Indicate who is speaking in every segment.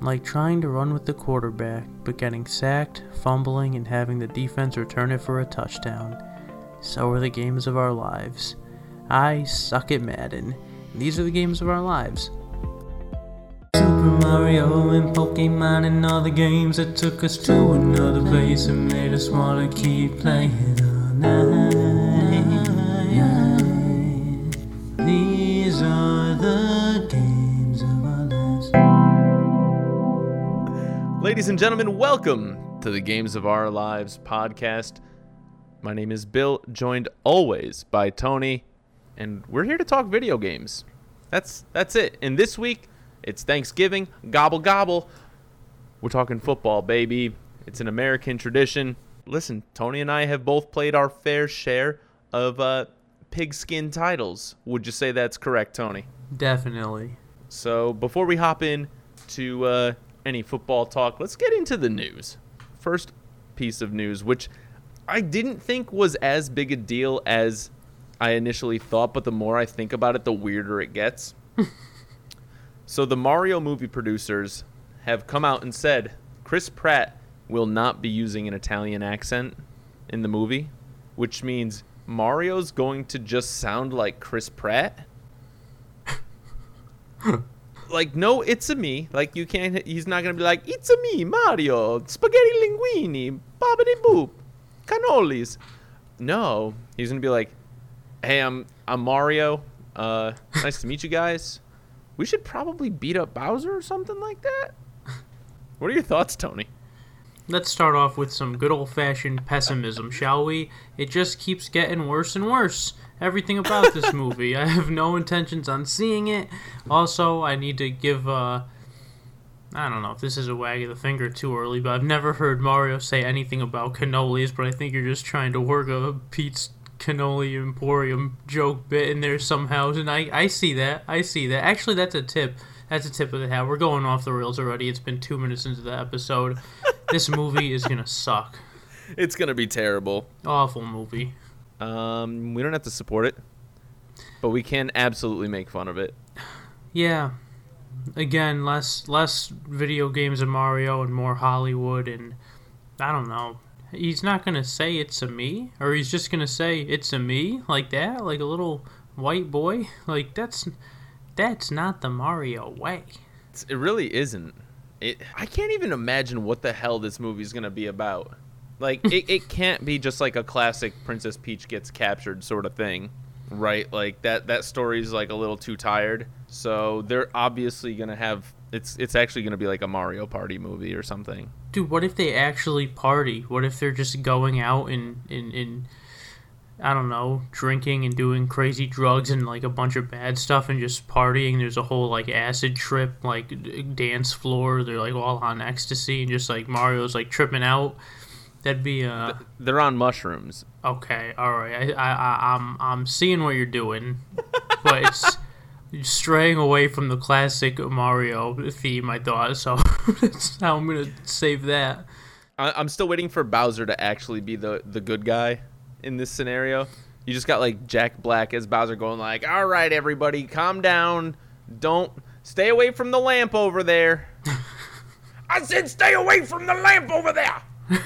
Speaker 1: like trying to run with the quarterback, but getting sacked, fumbling, and having the defense return it for a touchdown. So are the games of our lives. I suck at Madden. These are the games of our lives. Super Mario and Pokemon and all the games that took us to another place and made us wanna keep playing all
Speaker 2: Ladies and gentlemen, welcome to the Games of Our Lives podcast. My name is Bill, joined always by Tony, and we're here to talk video games. That's that's it. And this week, it's Thanksgiving, gobble gobble. We're talking football, baby. It's an American tradition. Listen, Tony and I have both played our fair share of uh, pigskin titles. Would you say that's correct, Tony?
Speaker 1: Definitely.
Speaker 2: So before we hop in to uh, any football talk, let's get into the news. First piece of news, which I didn't think was as big a deal as I initially thought, but the more I think about it, the weirder it gets. so the Mario movie producers have come out and said Chris Pratt will not be using an Italian accent in the movie, which means Mario's going to just sound like Chris Pratt like no it's a me. Like you can't he's not gonna be like it's a me mario spaghetti linguini bobbity boop cannolis. No he's gonna be like hey i'm i'm mario uh nice to meet you guys. We should probably beat up bowser or something like that. What are your thoughts tony?
Speaker 1: Let's start off with some good old fashioned pessimism, shall we? It just keeps getting worse and worse. Everything about this movie. I have no intentions on seeing it. Also, I need to give uh I don't know if this is a wag of the finger too early, but I've never heard Mario say anything about cannolis, but I think you're just trying to work a Pete's cannoli emporium joke bit in there somehow. And I, I see that. I see that. Actually that's a tip. That's a tip of the hat. We're going off the rails already. It's been two minutes into the episode. this movie is gonna suck.
Speaker 2: it's gonna be terrible
Speaker 1: Awful movie.
Speaker 2: Um we don't have to support it but we can absolutely make fun of it
Speaker 1: Yeah. Again, less less video games of Mario and more Hollywood and I don't know. He's not gonna say it's a me, or he's just gonna say it's a me like that, like a little white boy. Like that's that's not the Mario way.
Speaker 2: It's- It really isn't. It. I can't even imagine what the hell this movie's gonna be about. Like, it, it can't be just like a classic Princess Peach gets captured sort of thing, right? Like that that story's like a little too tired. So they're obviously gonna have. It's it's actually gonna be like a Mario Party movie or something.
Speaker 1: Dude, what if they actually party? What if they're just going out and and, and I don't know, drinking and doing crazy drugs and like a bunch of bad stuff and just partying. There's a whole like acid trip, like dance floor. They're like all on ecstasy and just like Mario's like tripping out. That'd be uh
Speaker 2: They're on mushrooms.
Speaker 1: okay. All right, I I, I I'm I'm seeing what you're doing, but it's straying away from the classic Mario theme. I thought so. that's how I'm gonna save that.
Speaker 2: I, I'm still waiting for Bowser to actually be the the good guy in this scenario. You just got like Jack Black as Bowser going like, "All right, everybody, calm down. Don't stay away from the lamp over there." I said, "Stay away from the lamp over there."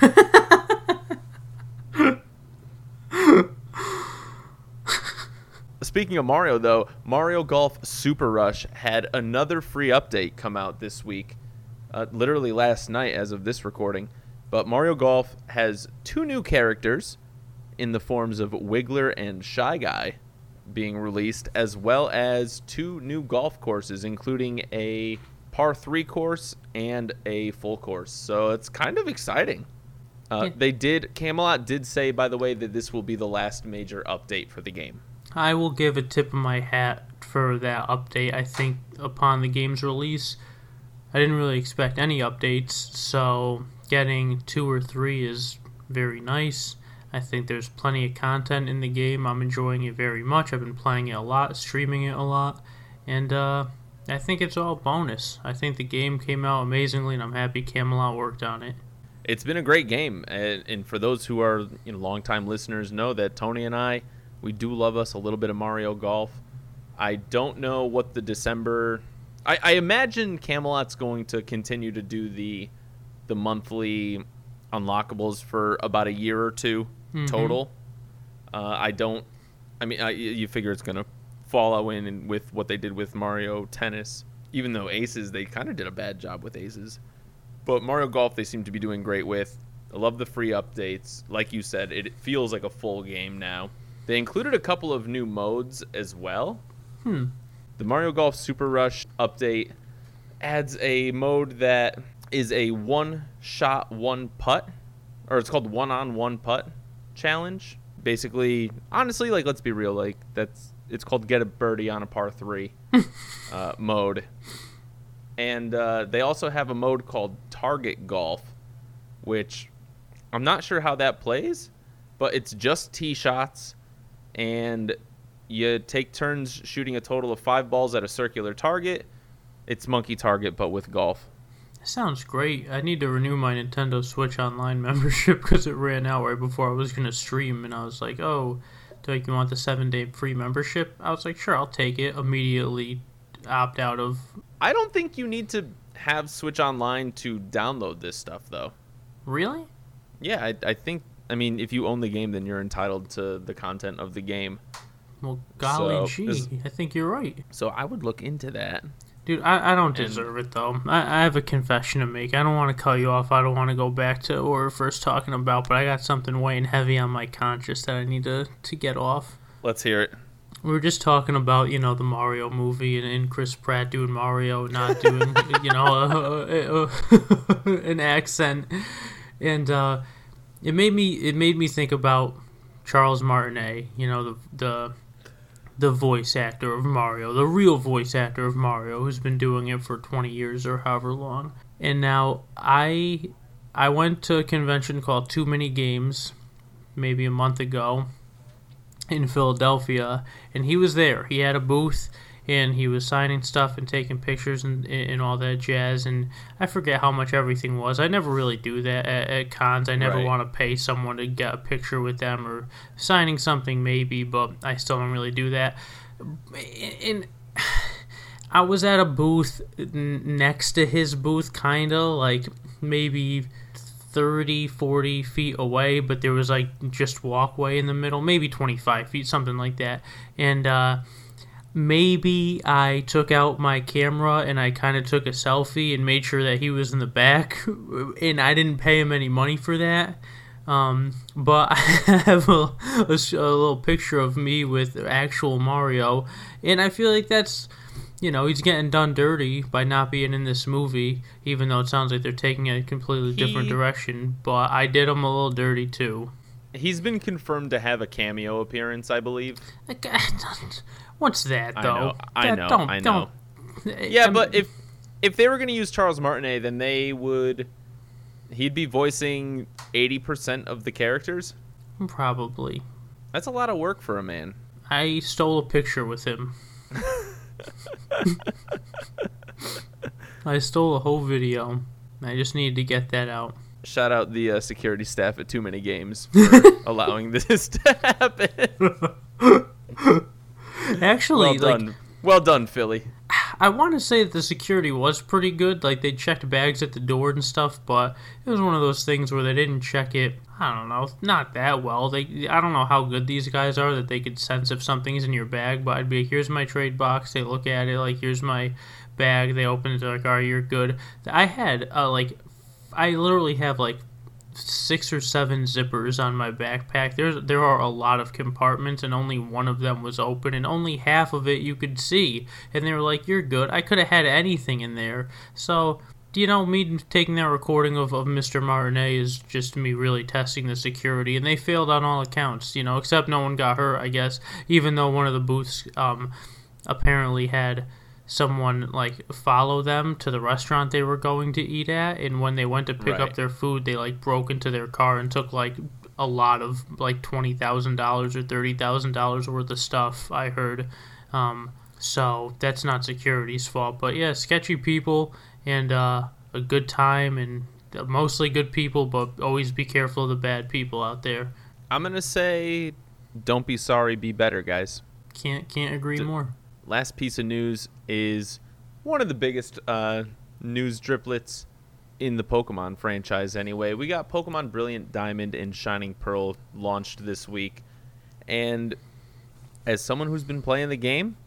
Speaker 2: Speaking of Mario, though, Mario Golf Super Rush had another free update come out this week, uh, literally last night as of this recording. But Mario Golf has two new characters in the forms of Wiggler and Shy Guy being released, as well as two new golf courses, including a par 3 course and a full course. So it's kind of exciting. Uh,
Speaker 1: Yeah.
Speaker 2: They did, Camelot did say, by the way, that this will be the last major update for the game.
Speaker 1: I will give a tip of my hat for that update. I think upon the game's release, I didn't really expect any updates, so getting two or three is very nice. I think there's plenty of content in the game. I'm enjoying it very much. I've been playing it a lot, streaming it a lot, and uh, I think it's all bonus. I think the game came out amazingly, and I'm happy Camelot worked on it.
Speaker 2: it's been a great game and, and for those who are you know longtime listeners know that tony and i we do love us a little bit of mario golf i don't know what the december I, I imagine Camelot's going to continue to do the the monthly unlockables for about a year or 2
Speaker 1: Mhm.
Speaker 2: total. Uh, I don't. I mean, I, you figure it's gonna follow in and with what they did with Mario Tennis. Even though Aces, they kind of did a bad job with Aces, but Mario Golf they seem to be doing great with. I love the free updates. Like you said, it feels like a full game now. They included a couple of new modes as well.
Speaker 1: Hmm.
Speaker 2: The Mario Golf Super Rush update adds a mode that is a one shot, one putt, or it's called one on one putt challenge. Basically, honestly, like let's be real, like that's it's called get a birdie on a par three uh, mode. And uh, they also have a mode called Target Golf, which I'm not sure how that plays, but it's just tee shots, and you take turns shooting a total of five balls at a circular target. It's monkey target, but with golf.
Speaker 1: Sounds great. I need to renew my Nintendo Switch Online membership because it ran out right before I was gonna stream, and I was like, "Oh, Doug, you want the seven day free membership?" I was like, "Sure, I'll take it." Immediately opt out of.
Speaker 2: I don't think you need to have Switch Online to download this stuff, though.
Speaker 1: Really?
Speaker 2: Yeah, I, I think. I mean, if you own the game, then you're entitled to the content of the game.
Speaker 1: Well, golly
Speaker 2: So,
Speaker 1: gee, I think you're right,
Speaker 2: So I would look into that.
Speaker 1: Dude. I, I don't
Speaker 2: And-
Speaker 1: deserve it though. I, I have a confession to make. I don't want to cut you off. I don't want to go back to what we were first talking about, but I got something weighing heavy on my conscience that I need to to get off.
Speaker 2: Let's hear it.
Speaker 1: We were just talking about, you know, the Mario movie and, and Chris Pratt doing Mario, not doing, you know, a, a, a, an accent, and uh, it made me it made me think about Charles Martinet, you know, the the the voice actor of Mario, the real voice actor of Mario, who's been doing it for twenty years or however long. And now I I went to a convention called Too Many Games, maybe a month ago in Philadelphia, and he was there. He had a booth, and he was signing stuff and taking pictures and, and all that jazz. And I forget how much everything was. I never really do that at, at cons. I never
Speaker 2: Right.
Speaker 1: want to pay someone to get a picture with them or signing something maybe, but I still don't really do that. And I was at a booth next to his booth, kind of like maybe 30, 40 feet away, but there was like just walkway in the middle, maybe 25 feet, something like that. And uh, maybe I took out my camera and I kind of took a selfie and made sure that he was in the back, and I didn't pay him any money for that. Um, but I have a little picture of me with actual Mario, and I feel like that's you know, he's getting done dirty by not being in this movie, even though it sounds like they're taking a completely different
Speaker 2: He-
Speaker 1: direction. But I did him a little dirty too.
Speaker 2: He's been confirmed to have a cameo appearance, I believe.
Speaker 1: Like, What's that
Speaker 2: I
Speaker 1: though?
Speaker 2: know, I
Speaker 1: That-
Speaker 2: know,
Speaker 1: don't-
Speaker 2: I know.
Speaker 1: don't-
Speaker 2: Yeah,
Speaker 1: I'm-
Speaker 2: but if if they were going to use Charles Martinet, then they would. He'd be voicing eighty percent of the characters.
Speaker 1: probably,
Speaker 2: That's a lot of work for a man.
Speaker 1: I stole a picture with him. I stole a whole video. I just needed to get that out.
Speaker 2: Shout out the uh, security staff at Too Many Games for allowing this to happen.
Speaker 1: Actually,
Speaker 2: Well
Speaker 1: like
Speaker 2: done, well done, Philly.
Speaker 1: I want to say that the security was pretty good. Like they checked bags at the door and stuff, but it was one of those things where they didn't check it. I don't know, not that well. They, I don't know how good these guys are that they could sense if something's in your bag. But I'd be like, here's my trade box. They look at it like, here's my bag. They open it. They're like, all right, you're good. I had uh, like, I literally have like six or seven zippers on my backpack. There's there are a lot of compartments and only one of them was open and only half of it you could see. And they were like, "You're good." I could have had anything in there. So, you know, me taking that recording of, of Mr. Martinet is just me really testing the security and they failed on all accounts, you know, except no one got hurt, I guess, even though one of the booths um apparently had someone like follow them to the restaurant they were going to eat at and when they went to pick up their food they like broke into their car and took like a lot of like twenty thousand dollars or thirty thousand dollars worth of stuff I heard. Um, so that's not security's fault but yeah sketchy people and uh, a good time and mostly good people but always be careful of the bad people out there.
Speaker 2: I'm gonna say, don't be sorry, be better, guys.
Speaker 1: can't can't agree
Speaker 2: D-
Speaker 1: more
Speaker 2: Last piece of news is one of the biggest uh, news driplets in the Pokemon franchise, anyway. We got Pokemon Brilliant Diamond and Shining Pearl launched this week. And as someone who's been playing the game,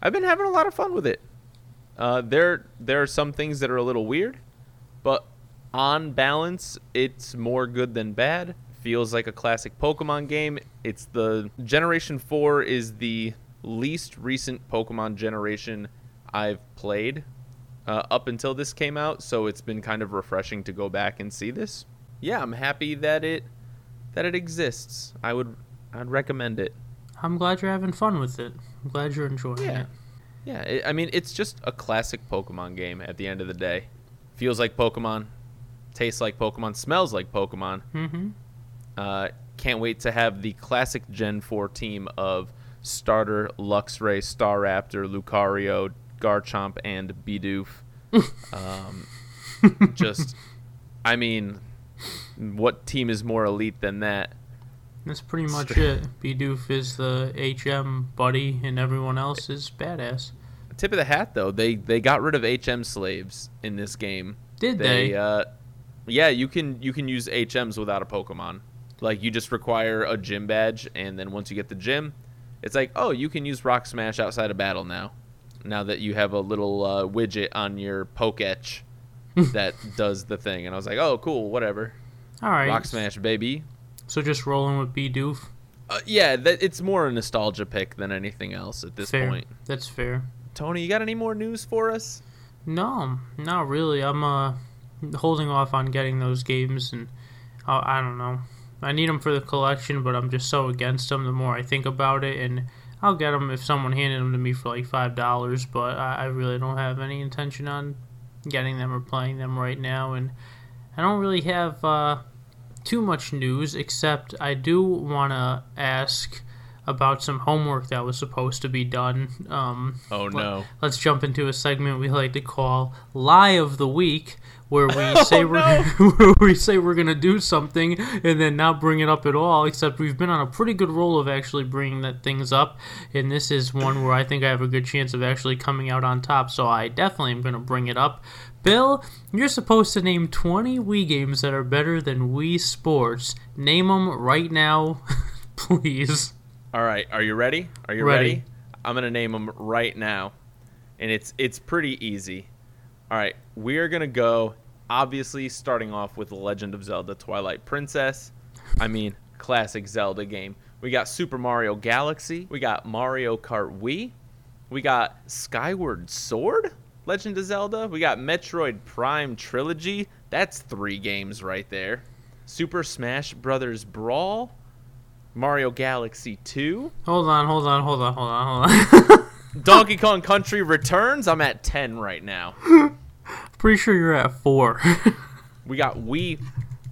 Speaker 2: I've been having a lot of fun with it. Uh, there, there are some things that are a little weird, but on balance, it's more good than bad. Feels like a classic Pokemon game. It's the Generation 4 is the least recent Pokemon generation I've played uh, up until this came out, so it's been kind of refreshing to go back and see this. Yeah, I'm happy that it that it exists. I would I'd recommend it.
Speaker 1: I'm glad you're having fun with it. I'm glad you're enjoying
Speaker 2: Yeah.
Speaker 1: it.
Speaker 2: Yeah, it, I mean it's just a classic Pokemon game at the end of the day. Feels like Pokemon, tastes like Pokemon, smells like Pokemon.
Speaker 1: Mm-hmm.
Speaker 2: Uh, can't wait to have the classic Gen 4 team of Starter, Luxray, Staraptor, Lucario, Garchomp, and Bidoof. um, just, I mean, what team is more elite than that?
Speaker 1: That's pretty much
Speaker 2: Straight-
Speaker 1: it. Bidoof is the HM buddy, and everyone else is badass.
Speaker 2: Tip of the hat, though, they they got rid of HM slaves in this game.
Speaker 1: Did
Speaker 2: They,
Speaker 1: they?
Speaker 2: uh, yeah, you can you can use HMs without a Pokemon. Like you just require a gym badge, and then once you get the gym, it's like, oh, you can use Rock Smash outside of battle now. Now that you have a little uh, widget on your Poketch that does the thing, and I was like, oh, cool, whatever.
Speaker 1: All right.
Speaker 2: Rock Smash, baby.
Speaker 1: So just rolling with Bidoof.
Speaker 2: Uh, yeah, that, it's more a nostalgia pick than anything else at this
Speaker 1: fair.
Speaker 2: point.
Speaker 1: That's fair.
Speaker 2: Tony, you got any more news for us?
Speaker 1: No, not really. I'm uh holding off on getting those games, and uh, I don't know. I need them for the collection, but I'm just so against them. The more I think about it, and I'll get them if someone handed them to me for like five dollars. But I, I really don't have any intention on getting them or playing them right now, and I don't really have uh, too much news. Except I do want to ask about some homework that was supposed to be done. Um,
Speaker 2: Oh no.
Speaker 1: let's jump into a segment we like to call "Lie of the Week," where we oh, say
Speaker 2: Oh,
Speaker 1: we're where we say we're gonna do something and then not bring it up at all. Except we've been on a pretty good roll of actually bringing that things up, and this is one where I think I have a good chance of actually coming out on top. So I definitely am gonna bring it up. Bill, you're supposed to name 20 Wii games that are better than Wii Sports. Name them right now, please.
Speaker 2: All right, are you ready? Are you
Speaker 1: Ready.
Speaker 2: ready? I'm gonna name them right now, and it's it's pretty easy. All right, we are gonna go. Obviously, starting off with The Legend of Zelda: Twilight Princess. I mean, classic Zelda game. We got Super Mario Galaxy. We got Mario Kart Wii. We got Skyward Sword, Legend of Zelda. We got Metroid Prime Trilogy. That's three games right there. Super Smash Brothers Brawl. Mario Galaxy 2.
Speaker 1: Hold on, hold on, hold on, hold on, hold on.
Speaker 2: Donkey Kong Country Returns. I'm at 10 right now.
Speaker 1: Pretty sure you're at four.
Speaker 2: We got Wii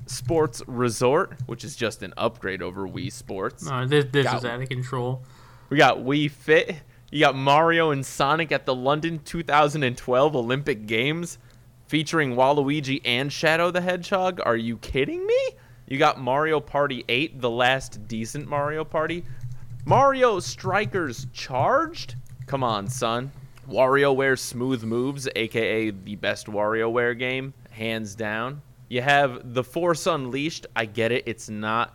Speaker 2: Sports Resort, which is just an upgrade over Wii Sports.
Speaker 1: no, this this
Speaker 2: Got
Speaker 1: is out of control.
Speaker 2: We got Wii Fit. You got Mario and Sonic at the London 2012 Olympic Games featuring Waluigi and Shadow the Hedgehog. Are you kidding me? You got Mario Party 8, the last decent Mario Party. Mario Strikers Charged? Come on, son. WarioWare Smooth Moves, aka the best WarioWare game, hands down. You have The Force Unleashed. I get it, it's not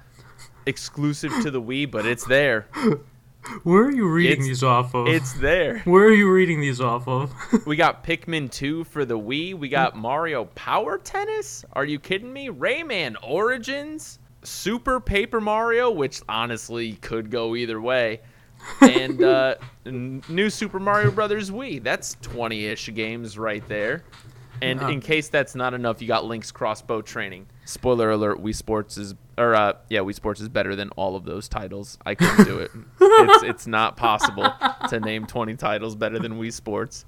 Speaker 2: exclusive to the Wii, but it's there.
Speaker 1: Where are you reading
Speaker 2: It's-
Speaker 1: these off of?
Speaker 2: It's there.
Speaker 1: Where are you reading these off of?
Speaker 2: We got Pikmin 2 for the Wii. We got Mario Power Tennis. Are you kidding me? Rayman Origins. Super Paper Mario, which honestly could go either way. And uh, new Super Mario Brothers Wii. That's 20 ish games right there. And in case that's not enough, you got Link's Crossbow Training. Spoiler alert: Wii Sports is, or uh, yeah, Wii Sports is better than all of those titles. I couldn't do it. it's it's not possible to name 20 titles better than Wii Sports.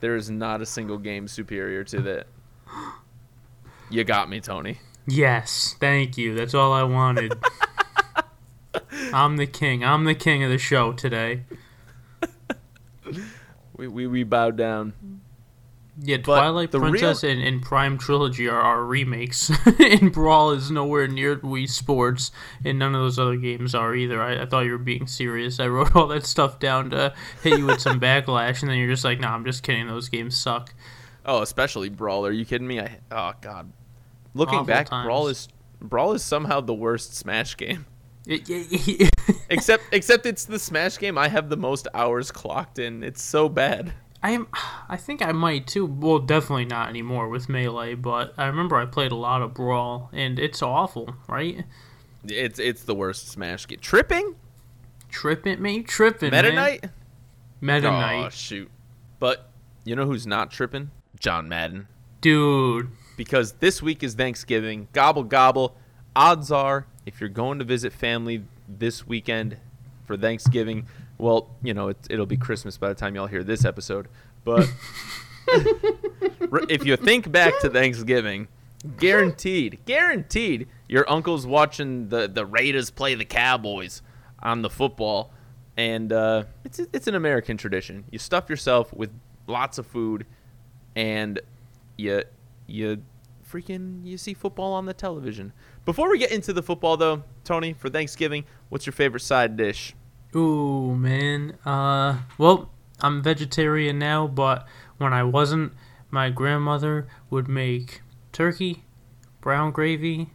Speaker 2: There is not a single game superior to that. You got me, Tony.
Speaker 1: yes, thank you. That's all I wanted. I'm the king. I'm the king of the show today.
Speaker 2: We we, we bow down.
Speaker 1: Yeah,
Speaker 2: But
Speaker 1: Twilight
Speaker 2: the real-
Speaker 1: Princess and, and Prime Trilogy are, our remakes, and Brawl is nowhere near Wii Sports, and none of those other games are either. I, I thought you were being serious. I wrote all that stuff down to hit you with some backlash, and then you're just like, "Nah, I'm just kidding. Those games suck."
Speaker 2: Oh, especially Brawl. Are you kidding me? I oh god. Looking
Speaker 1: Awful
Speaker 2: back,
Speaker 1: times.
Speaker 2: Brawl is Brawl is somehow the worst Smash game. Except except it's the Smash game I have the most hours clocked in. It's so bad.
Speaker 1: I am. I think I might too. Well, definitely not anymore with melee. But I remember I played a lot of Brawl, and it's awful, right?
Speaker 2: It's it's the worst Smash game. Tripping?
Speaker 1: Tripping, you tripping,
Speaker 2: Meta
Speaker 1: man.
Speaker 2: Knight? Oh shoot. But you know who's not tripping? John Madden.
Speaker 1: dude.
Speaker 2: Because this week is Thanksgiving. Gobble gobble. Odds are if you're going to visit family this weekend for Thanksgiving, well, you know, it, it'll be Christmas by the time y'all hear this episode. But if you think back to Thanksgiving, guaranteed, guaranteed, your uncle's watching the the Raiders play the Cowboys on the football, and uh, it's it's an American tradition. You stuff yourself with lots of food, and you you freaking you see football on the television. Before we get into the football, though, Tony, for Thanksgiving, what's your favorite side dish?
Speaker 1: Ooh, man. Uh, well, I'm vegetarian now, but when I wasn't, my grandmother would make turkey, brown gravy,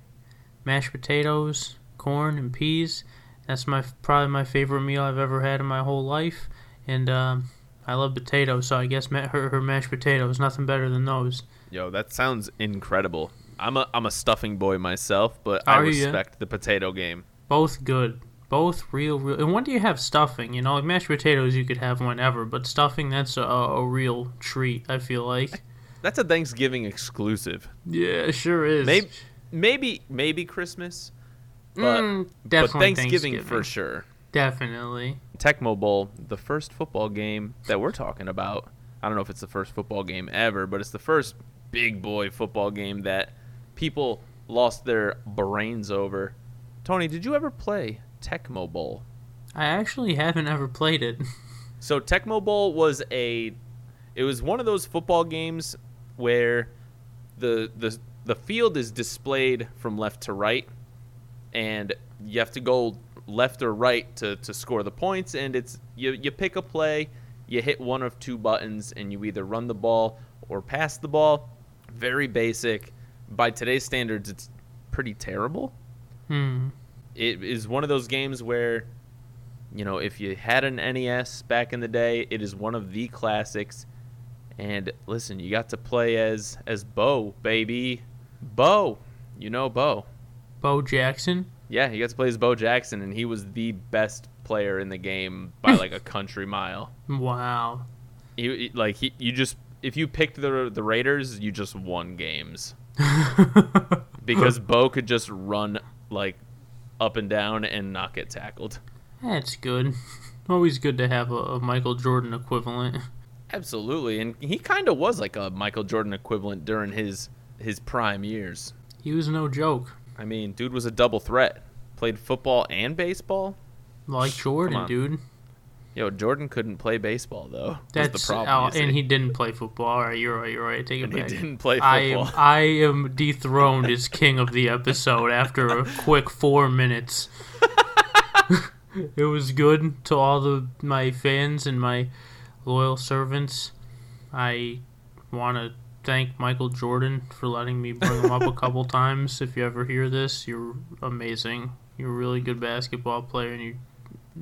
Speaker 1: mashed potatoes, corn, and peas. That's my probably my favorite meal I've ever had in my whole life, and um, I love potatoes, so I guess her her mashed potatoes nothing better than those.
Speaker 2: Yo, that sounds incredible. I'm a I'm a stuffing boy myself, but I
Speaker 1: Are you?
Speaker 2: respect the potato game.
Speaker 1: Both good. Both real, real. And when do you have stuffing? You know, like mashed potatoes, you could have whenever, but stuffing, that's a, a real treat. I feel like.
Speaker 2: That's a Thanksgiving exclusive.
Speaker 1: Yeah, it sure is.
Speaker 2: Maybe maybe maybe Christmas, but,
Speaker 1: Mm,
Speaker 2: but
Speaker 1: definitely
Speaker 2: Thanksgiving, for sure.
Speaker 1: Definitely.
Speaker 2: Tecmo Bowl, the first football game that we're talking about. I don't know if it's the first football game ever, but it's the first big boy football game that people lost their brains over. Tony, did you ever play Tecmo Bowl?
Speaker 1: I actually haven't ever played it.
Speaker 2: So Tecmo Bowl was a it was one of those football games where the the the field is displayed from left to right and you have to go left or right to, to score the points and it's you, you pick a play you hit one of two buttons and you either run the ball or pass the ball very basic. By today's standards it's pretty terrible.
Speaker 1: Hmm.
Speaker 2: it is one of those games where you know if you had an NES back in the day it is one of the classics. And listen you got to play as as Bo baby. Bo. You know Bo.
Speaker 1: Bo Jackson.
Speaker 2: yeah he got to play as Bo Jackson and he was the best player in the game by like a country mile.
Speaker 1: Wow.
Speaker 2: he, he- like he, you just if you picked the the Raiders you just won games because Bo could just run like up and down and not get tackled
Speaker 1: That's good. Always good to have a, a Michael Jordan equivalent.
Speaker 2: Absolutely, and he kind of was like a Michael Jordan equivalent during his his prime years.
Speaker 1: He was no joke.
Speaker 2: I mean, dude was a double threat. Played football and baseball.
Speaker 1: Like Jordan, dude.
Speaker 2: Yo, Jordan couldn't play baseball though.
Speaker 1: That's
Speaker 2: the problem.
Speaker 1: oh, and he didn't play football. All right, you're right. You're right. Take it
Speaker 2: And he didn't play
Speaker 1: I am
Speaker 2: football.
Speaker 1: I am dethroned as king of the episode after a quick four minutes. it was good to all the my fans and my loyal servants. I want to thank Michael Jordan for letting me bring him up a couple times. If you ever hear this, you're amazing. You're a really good basketball player, and you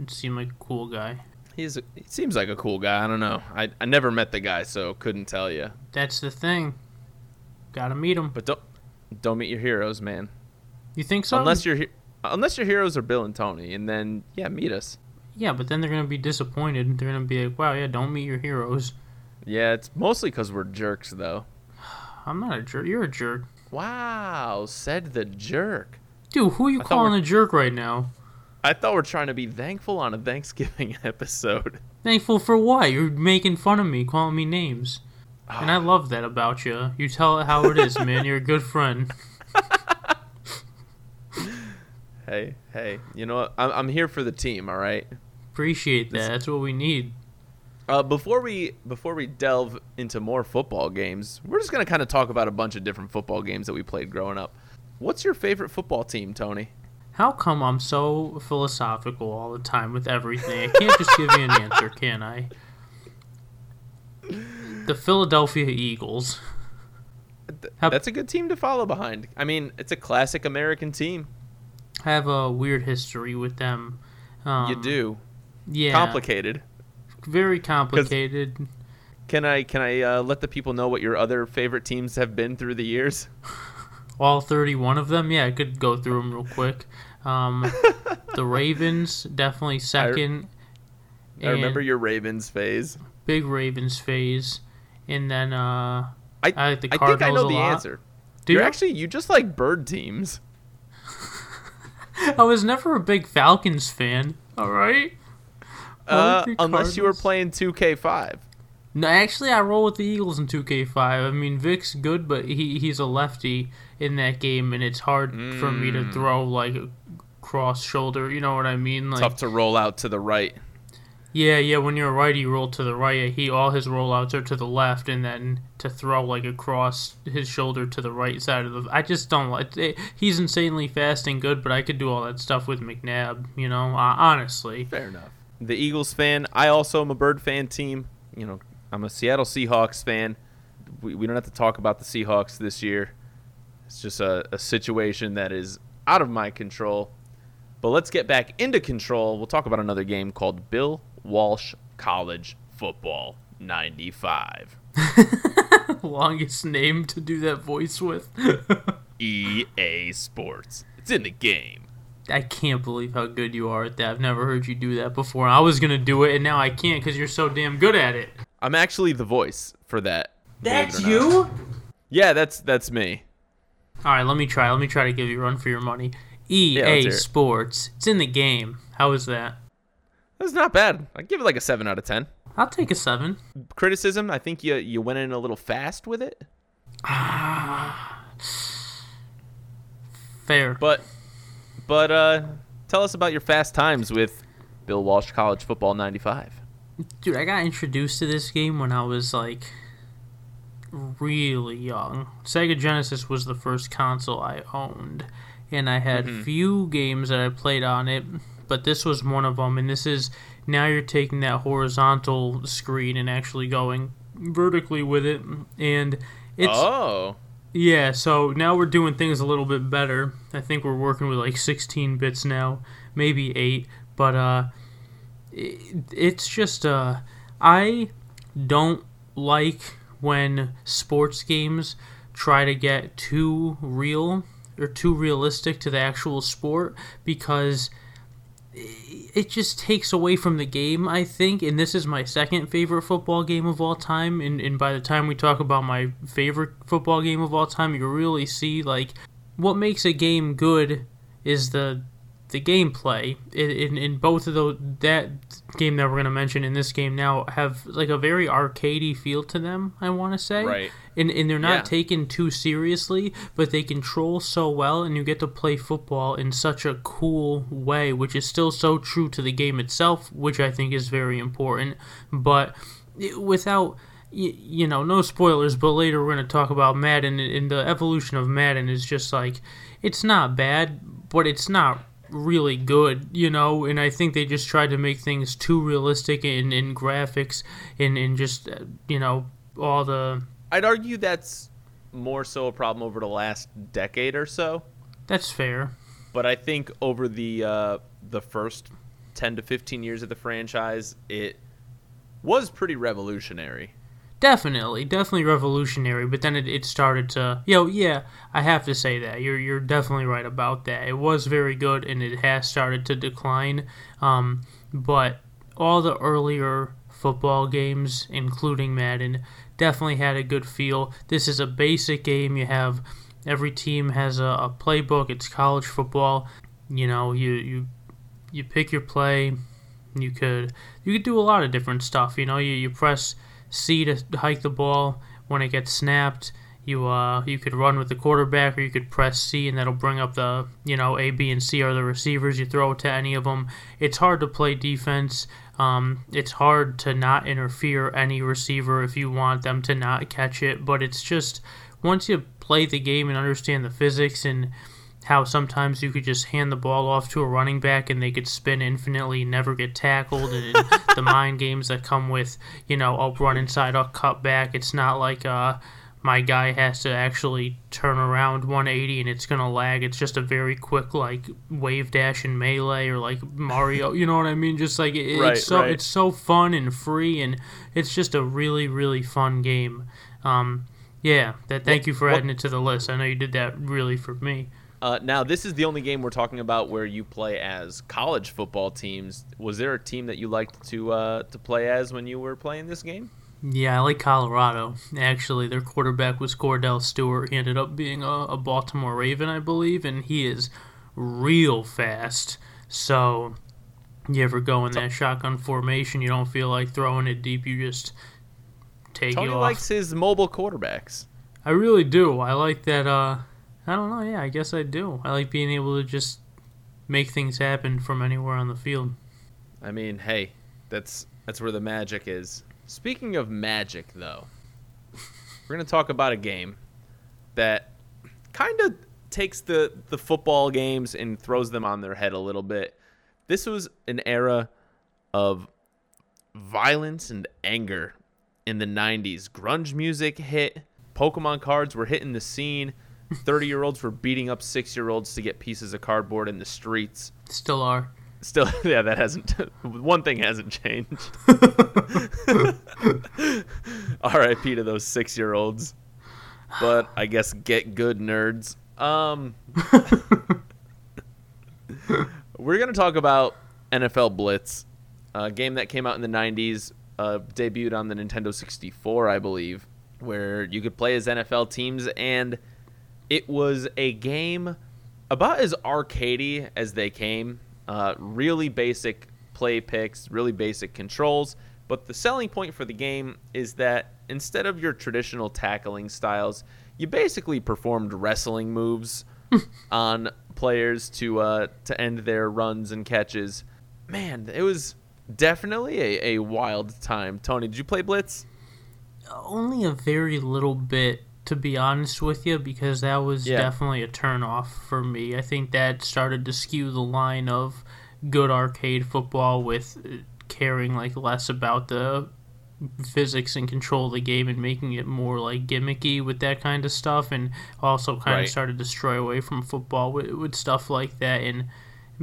Speaker 1: seem like a cool guy.
Speaker 2: He's he seems like a cool guy. I don't know. I I never met the guy, so couldn't tell you.
Speaker 1: That's the thing. Gotta meet him.
Speaker 2: But don't don't meet your heroes, man.
Speaker 1: You think so?
Speaker 2: Unless your unless your heroes are Bill and Tony, and then yeah, meet us.
Speaker 1: Yeah, but then they're gonna be disappointed. They're gonna be like, "Wow, yeah, don't meet your heroes."
Speaker 2: Yeah, it's mostly because we're jerks, though.
Speaker 1: I'm not a jerk. You're a jerk,
Speaker 2: Wow, said the jerk.
Speaker 1: dude. Who are you
Speaker 2: I
Speaker 1: calling a jerk right now?
Speaker 2: I thought we're trying to be thankful on a Thanksgiving episode.
Speaker 1: Thankful for what? You're making fun of me, calling me names, and I
Speaker 2: Ah.
Speaker 1: love that about you. You tell it how it is, man. You're a good friend.
Speaker 2: Hey, hey, you know what? I'm, I'm here for the team, all right?
Speaker 1: Appreciate that. That's what we need.
Speaker 2: Uh, before we before we delve into more football games, we're just gonna kind of talk about a bunch of different football games that we played growing up. What's your favorite football team, Tony?
Speaker 1: How come I'm so philosophical all the time with everything? I can't just give you an answer, can I? The Philadelphia Eagles.
Speaker 2: Th- That's a good team to follow behind. I mean, it's a classic American team.
Speaker 1: I have a weird history with them. Um,
Speaker 2: you do
Speaker 1: Yeah.
Speaker 2: complicated.
Speaker 1: Very complicated.
Speaker 2: Can I can I uh, let the people know what your other favorite teams have been through the years?
Speaker 1: All 31 of them? Yeah, I could go through them real quick. Um, the Ravens, definitely second.
Speaker 2: I remember your Ravens phase.
Speaker 1: big Ravens phase. And then uh,
Speaker 2: I
Speaker 1: I like the
Speaker 2: I think I know the
Speaker 1: lot.
Speaker 2: answer.
Speaker 1: do
Speaker 2: You're
Speaker 1: you?
Speaker 2: actually you just like bird teams.
Speaker 1: I was never a big Falcons fan. All right.
Speaker 2: Uh, unless you were playing 2K5.
Speaker 1: No, actually, I roll with the Eagles in 2K5. I mean, Vick's good, but he he's a lefty in that game, and it's hard for me to
Speaker 2: Mm.
Speaker 1: throw like a cross shoulder. You know what I mean? Like,
Speaker 2: Tough to roll out to the right.
Speaker 1: yeah, yeah. When you're a righty, you roll to the right. He all his rollouts are to the left, and then to throw like across his shoulder to the right side of the. I just don't like. It, he's insanely fast and good, but I could do all that stuff with McNabb. You know, uh, honestly.
Speaker 2: Fair enough. The Eagles fan. I also am a bird fan team. You know, I'm a Seattle Seahawks fan. We, we don't have to talk about the Seahawks this year. It's just a, a situation that is out of my control. But let's get back into control. We'll talk about another game called Bill Walsh College Football 95.
Speaker 1: Longest name to do that voice with.
Speaker 2: EA Sports. It's in the game.
Speaker 1: I can't believe how good you are at that. I've never heard you do that before. I was gonna do it, and now I can't because you're so damn good at it.
Speaker 2: I'm actually the voice for that.
Speaker 1: That's you.
Speaker 2: Yeah, that's that's me.
Speaker 1: All right, let me try. Let me try to give you a run for your money. EA
Speaker 2: let's it.
Speaker 1: Sports. It's in the game. How is that?
Speaker 2: That's not bad. I give it like a seven out of ten.
Speaker 1: I'll take a seven.
Speaker 2: Criticism. I think you you went in a little fast with it,
Speaker 1: Fair.
Speaker 2: but but uh, tell us about your fast times with Bill Walsh College Football '95.
Speaker 1: Dude, I got introduced to this game when I was like really young. Sega Genesis was the first console I owned, and I had few games that I played on it, but this was one of them. And this is now you're taking that horizontal screen and actually going vertically with it, and it's
Speaker 2: oh,
Speaker 1: yeah, so now we're doing things a little bit better. I think we're working with like 16 bits now, maybe 8, but uh it, it's just uh I don't like when sports games try to get too real or too realistic to the actual sport because it just takes away from the game, I think. And this is my second favorite football game of all time. And, and by the time we talk about my favorite football game of all time, you really see like what makes a game good is the the gameplay. In, in, both of those, that game that we're gonna mention in this game now have like a very arcadey feel to them. I want to say,
Speaker 2: Right.
Speaker 1: and and they're not
Speaker 2: Yeah.
Speaker 1: taken too seriously, but they control so well, and you get to play football in such a cool way, which is still so true to the game itself, which I think is very important. But without y- you know, no spoilers, but later we're going to talk about Madden, and the evolution of Madden is just like it's not bad, but it's not really good, you know. And I think they just tried to make things too realistic in, in graphics and in just uh, you know all the
Speaker 2: I'd argue that's more so a problem over the last decade or so.
Speaker 1: that's fair.
Speaker 2: But I think over the uh, the first ten to fifteen years of the franchise, it was pretty revolutionary.
Speaker 1: Definitely, definitely revolutionary. But then it, it started to, yo, yeah, I have to say that you're you're definitely right about that. It was very good, and it has started to decline. Um, but all the earlier football games, including Madden, definitely had a good feel. This is a basic game. You have every team has a, a playbook. It's college football. You know, you you you pick your play. You could you could do a lot of different stuff. You know, you, you press C to hike the ball when it gets snapped. You uh you could run with the quarterback, or you could press C, and that'll bring up the you know A, B, and C are the receivers. You throw it to any of them. It's hard to play defense. Um, it's hard to not interfere any receiver if you want them to not catch it, but it's just once you play the game and understand the physics and how sometimes you could just hand the ball off to a running back and they could spin infinitely, never get tackled, and the mind games that come with, you know, I'll run inside, I'll cut back. It's not like uh, my guy has to actually turn around 180 and it's gonna lag. It's just a very quick like wave dash and melee or like Mario. You know what I mean? Just like it,
Speaker 2: Right,
Speaker 1: it's so
Speaker 2: right.
Speaker 1: it's so fun and free and it's just a really really fun game. Um, yeah, that. Thank you for
Speaker 2: what-
Speaker 1: adding it to the list. I know you did that really for me.
Speaker 2: Uh, now, this is the only game we're talking about where you play as college football teams. Was there a team that you liked to uh, to play as when you were playing this game?
Speaker 1: Yeah, I like Colorado. Actually, their quarterback was Kordell Stewart. He ended up being a, a Baltimore Raven, I believe, and he is real fast. So, you ever go in that shotgun formation, you don't feel like throwing it deep. You just take
Speaker 2: Tony
Speaker 1: you off.
Speaker 2: likes his mobile quarterbacks.
Speaker 1: I really do. I like that. Uh, I don't know. Yeah, I guess I do. I like being able to just make things happen from anywhere on the field.
Speaker 2: I mean, hey, that's that's where the magic is. Speaking of magic, though, we're gonna talk about a game that kind of takes the the football games and throws them on their head a little bit. This was an era of violence and anger in the 90s. Grunge music hit, Pokemon cards were hitting the scene. 30 year olds were beating up six year olds to get pieces of cardboard in the streets.
Speaker 1: Still are.
Speaker 2: Still, yeah, that hasn't. One thing hasn't changed. R.I.P. to those six-year-olds. But I guess get good nerds. Um, we're gonna talk about NFL Blitz, a game that came out in the '90s, uh, debuted on the Nintendo 64, I believe, where you could play as NFL teams, and it was a game about as arcadey as they came. Uh, really basic play picks, really basic controls. But the selling point for the game is that instead of your traditional tackling styles, you basically performed wrestling moves on players to uh, to end their runs and catches. Man, it was definitely a, a wild time. Tony, did you play Blitz?
Speaker 1: Only a very little bit, to be honest with you, because that was
Speaker 2: Yeah.
Speaker 1: definitely a turnoff for me. I think that started to skew the line of good arcade football with caring like less about the physics and control of the game and making it more like gimmicky with that kind of stuff and also kind
Speaker 2: Right.
Speaker 1: of started to stray away from football with, with stuff like that and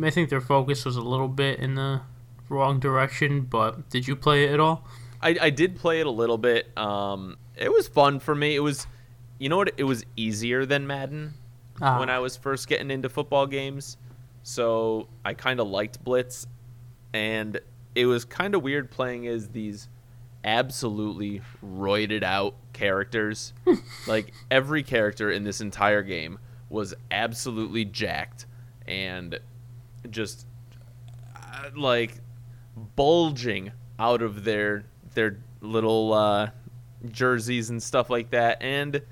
Speaker 1: I think their focus was a little bit in the wrong direction but did you play it at all
Speaker 2: I, I did play it a little bit. Um, it was fun for me. It was, you know what? It was easier than Madden
Speaker 1: Ah.
Speaker 2: when I was first getting into football games. So I kind of liked Blitz, and it was kind of weird playing as these absolutely roided out characters. like every character in this entire game was absolutely jacked and just uh, like bulging out of their their little uh, jerseys and stuff like that. And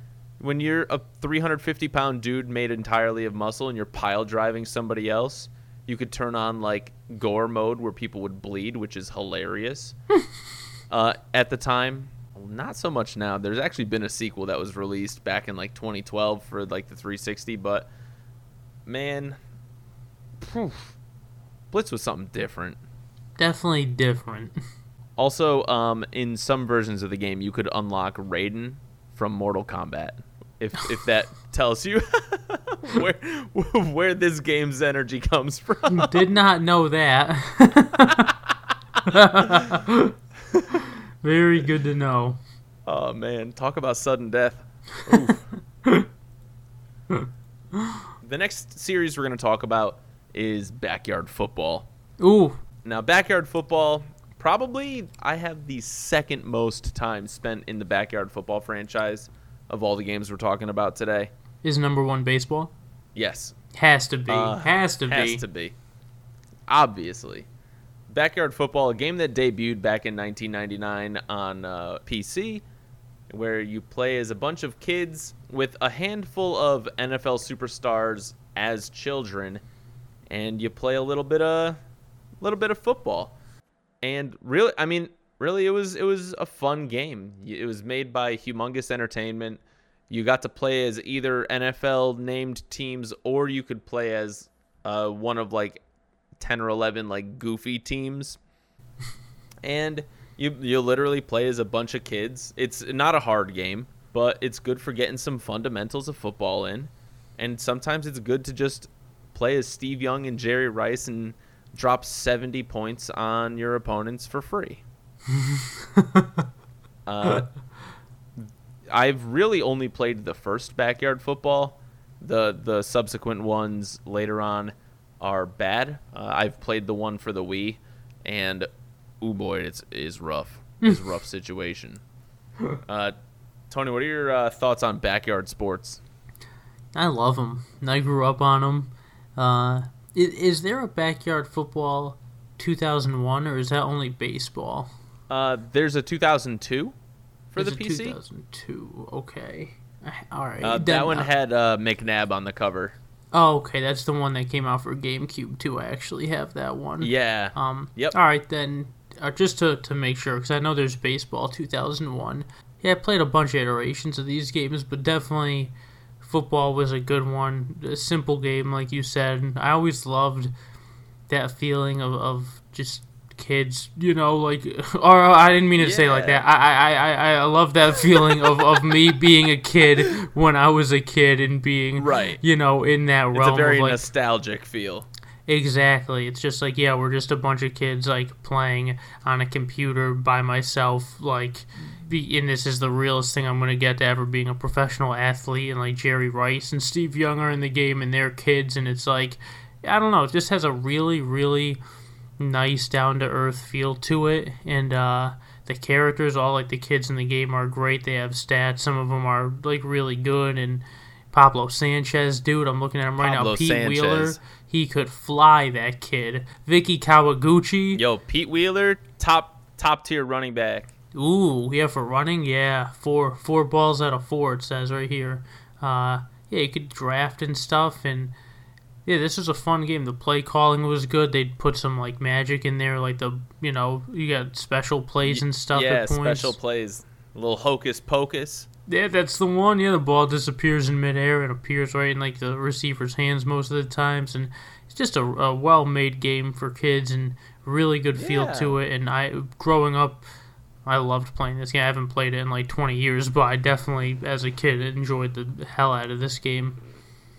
Speaker 2: when you're a 350 pound dude made entirely of muscle and you're pile driving somebody else, you could turn on like gore mode where people would bleed, which is hilarious. uh, at the time, not so much now. There's actually been a sequel that was released back in like 2012 for like the 360, but man, phew, Blitz was something different.
Speaker 1: definitely different
Speaker 2: Also, um, in some versions of the game, you could unlock Raiden from Mortal Kombat. If if that tells you where where this game's energy comes from.
Speaker 1: Did not know that. Very good to know.
Speaker 2: Oh man, talk about sudden death. The next series we're going to talk about is backyard football.
Speaker 1: Ooh,
Speaker 2: Now, backyard football, probably I have the second most time spent in the backyard football franchise of all the games we're talking about today.
Speaker 1: is number one baseball?
Speaker 2: Yes,
Speaker 1: Has to be.
Speaker 2: Uh,
Speaker 1: has to
Speaker 2: has
Speaker 1: be.
Speaker 2: Has to be. Obviously. Backyard football, a game that debuted back in 1999 on uh, PC, where you play as a bunch of kids with a handful of NFL superstars as children, and you play a little bit of, little bit of football. and really, I mean, really, it was it was a fun game. It was made by Humongous Entertainment. You got to play as either NFL named teams, or you could play as uh, one of like ten or eleven like goofy teams, and you you literally play as a bunch of kids. It's not a hard game, but it's good for getting some fundamentals of football in, and sometimes it's good to just play as Steve Young and Jerry Rice and drop 70 points on your opponents for free. uh, I've really only played the first backyard football. The the subsequent ones later on are bad. Uh, I've played the one for the Wii, and oh boy, it's is rough. It's a rough situation. Uh, Tony, what are your uh, thoughts on backyard sports?
Speaker 1: I love them. I grew up on them. Uh, is, is there a backyard football 2001 or is that only baseball?
Speaker 2: Uh, there's a 2002 for
Speaker 1: There's
Speaker 2: the PC.
Speaker 1: 2002. Okay. All right.
Speaker 2: Uh, that one had uh, McNabb on the cover.
Speaker 1: Oh, okay. That's the one that came out for GameCube too. I actually have that one.
Speaker 2: Yeah.
Speaker 1: Um.
Speaker 2: Yep.
Speaker 1: All right then. Uh, just to to make sure, because I know there's baseball 2001. Yeah, I played a bunch of iterations of these games, but definitely football was a good one. A simple game, like you said. I always loved that feeling of, of just kids, you know, like. Or oh, I didn't mean to say it like that. I I, I, I love that feeling of, of me being a kid when I was a kid and being
Speaker 2: Right.
Speaker 1: you know, in that realm
Speaker 2: It's a very
Speaker 1: like
Speaker 2: nostalgic feel.
Speaker 1: Exactly. It's just like, yeah, we're just a bunch of kids like playing on a computer by myself, like be and this is the realest thing I'm gonna get to ever being a professional athlete and like Jerry Rice and Steve Young are in the game and they're kids and it's like I don't know, it just has a really, really nice down to earth feel to it and uh the characters, all like the kids in the game are great. They have stats. Some of them are like really good. And Pablo Sanchez, dude, I'm looking at him right
Speaker 2: Pablo
Speaker 1: now. Pete
Speaker 2: Sanchez.
Speaker 1: Wheeler, he could fly that kid. Vicky Kawaguchi,
Speaker 2: Yo, Pete Wheeler, top top tier running back.
Speaker 1: ooh, yeah, for running, yeah, four four balls out of four. It says right here. Uh, yeah, you could draft and stuff, and yeah, this was a fun game. The play calling was good. They'd put some like magic in there, like the you know you got special plays and stuff.
Speaker 2: yeah,
Speaker 1: at points.
Speaker 2: special plays. A little hocus pocus.
Speaker 1: Yeah, that's the one. Yeah, the ball disappears in midair and appears right in like the receiver's hands most of the times, and it's just a, a well-made game for kids and really good feel
Speaker 2: Yeah.
Speaker 1: to it. And I, growing up, I loved playing this game. I haven't played it in like 20 years, but I definitely, as a kid, enjoyed the hell out of this game.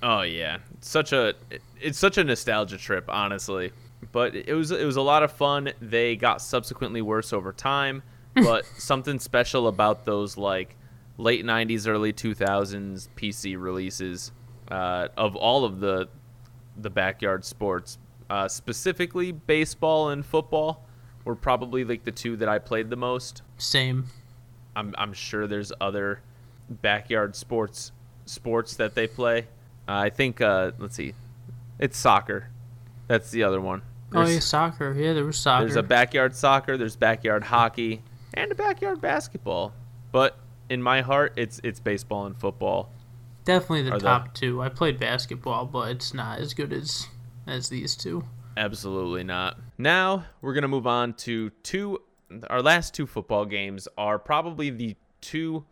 Speaker 2: Oh yeah, such a it's such a nostalgia trip, honestly. But it was it was a lot of fun. They got subsequently worse over time, but something special about those like late '90s, early 2000s PC releases uh, of all of the the backyard sports, uh, specifically baseball and football, were probably like the two that I played the most.
Speaker 1: Same.
Speaker 2: I'm I'm sure there's other backyard sports sports that they play. Uh, I think uh, let's see, it's soccer. That's the other one.
Speaker 1: oh yeah, soccer. Yeah, there was soccer.
Speaker 2: there's a backyard soccer. There's backyard hockey and a backyard basketball. But in my heart, it's it's baseball and football.
Speaker 1: Definitely the
Speaker 2: are the-
Speaker 1: top two. I played basketball, but it's not as good as as these two.
Speaker 2: Absolutely not. Now we're gonna move on to two. Our last two football games are probably the two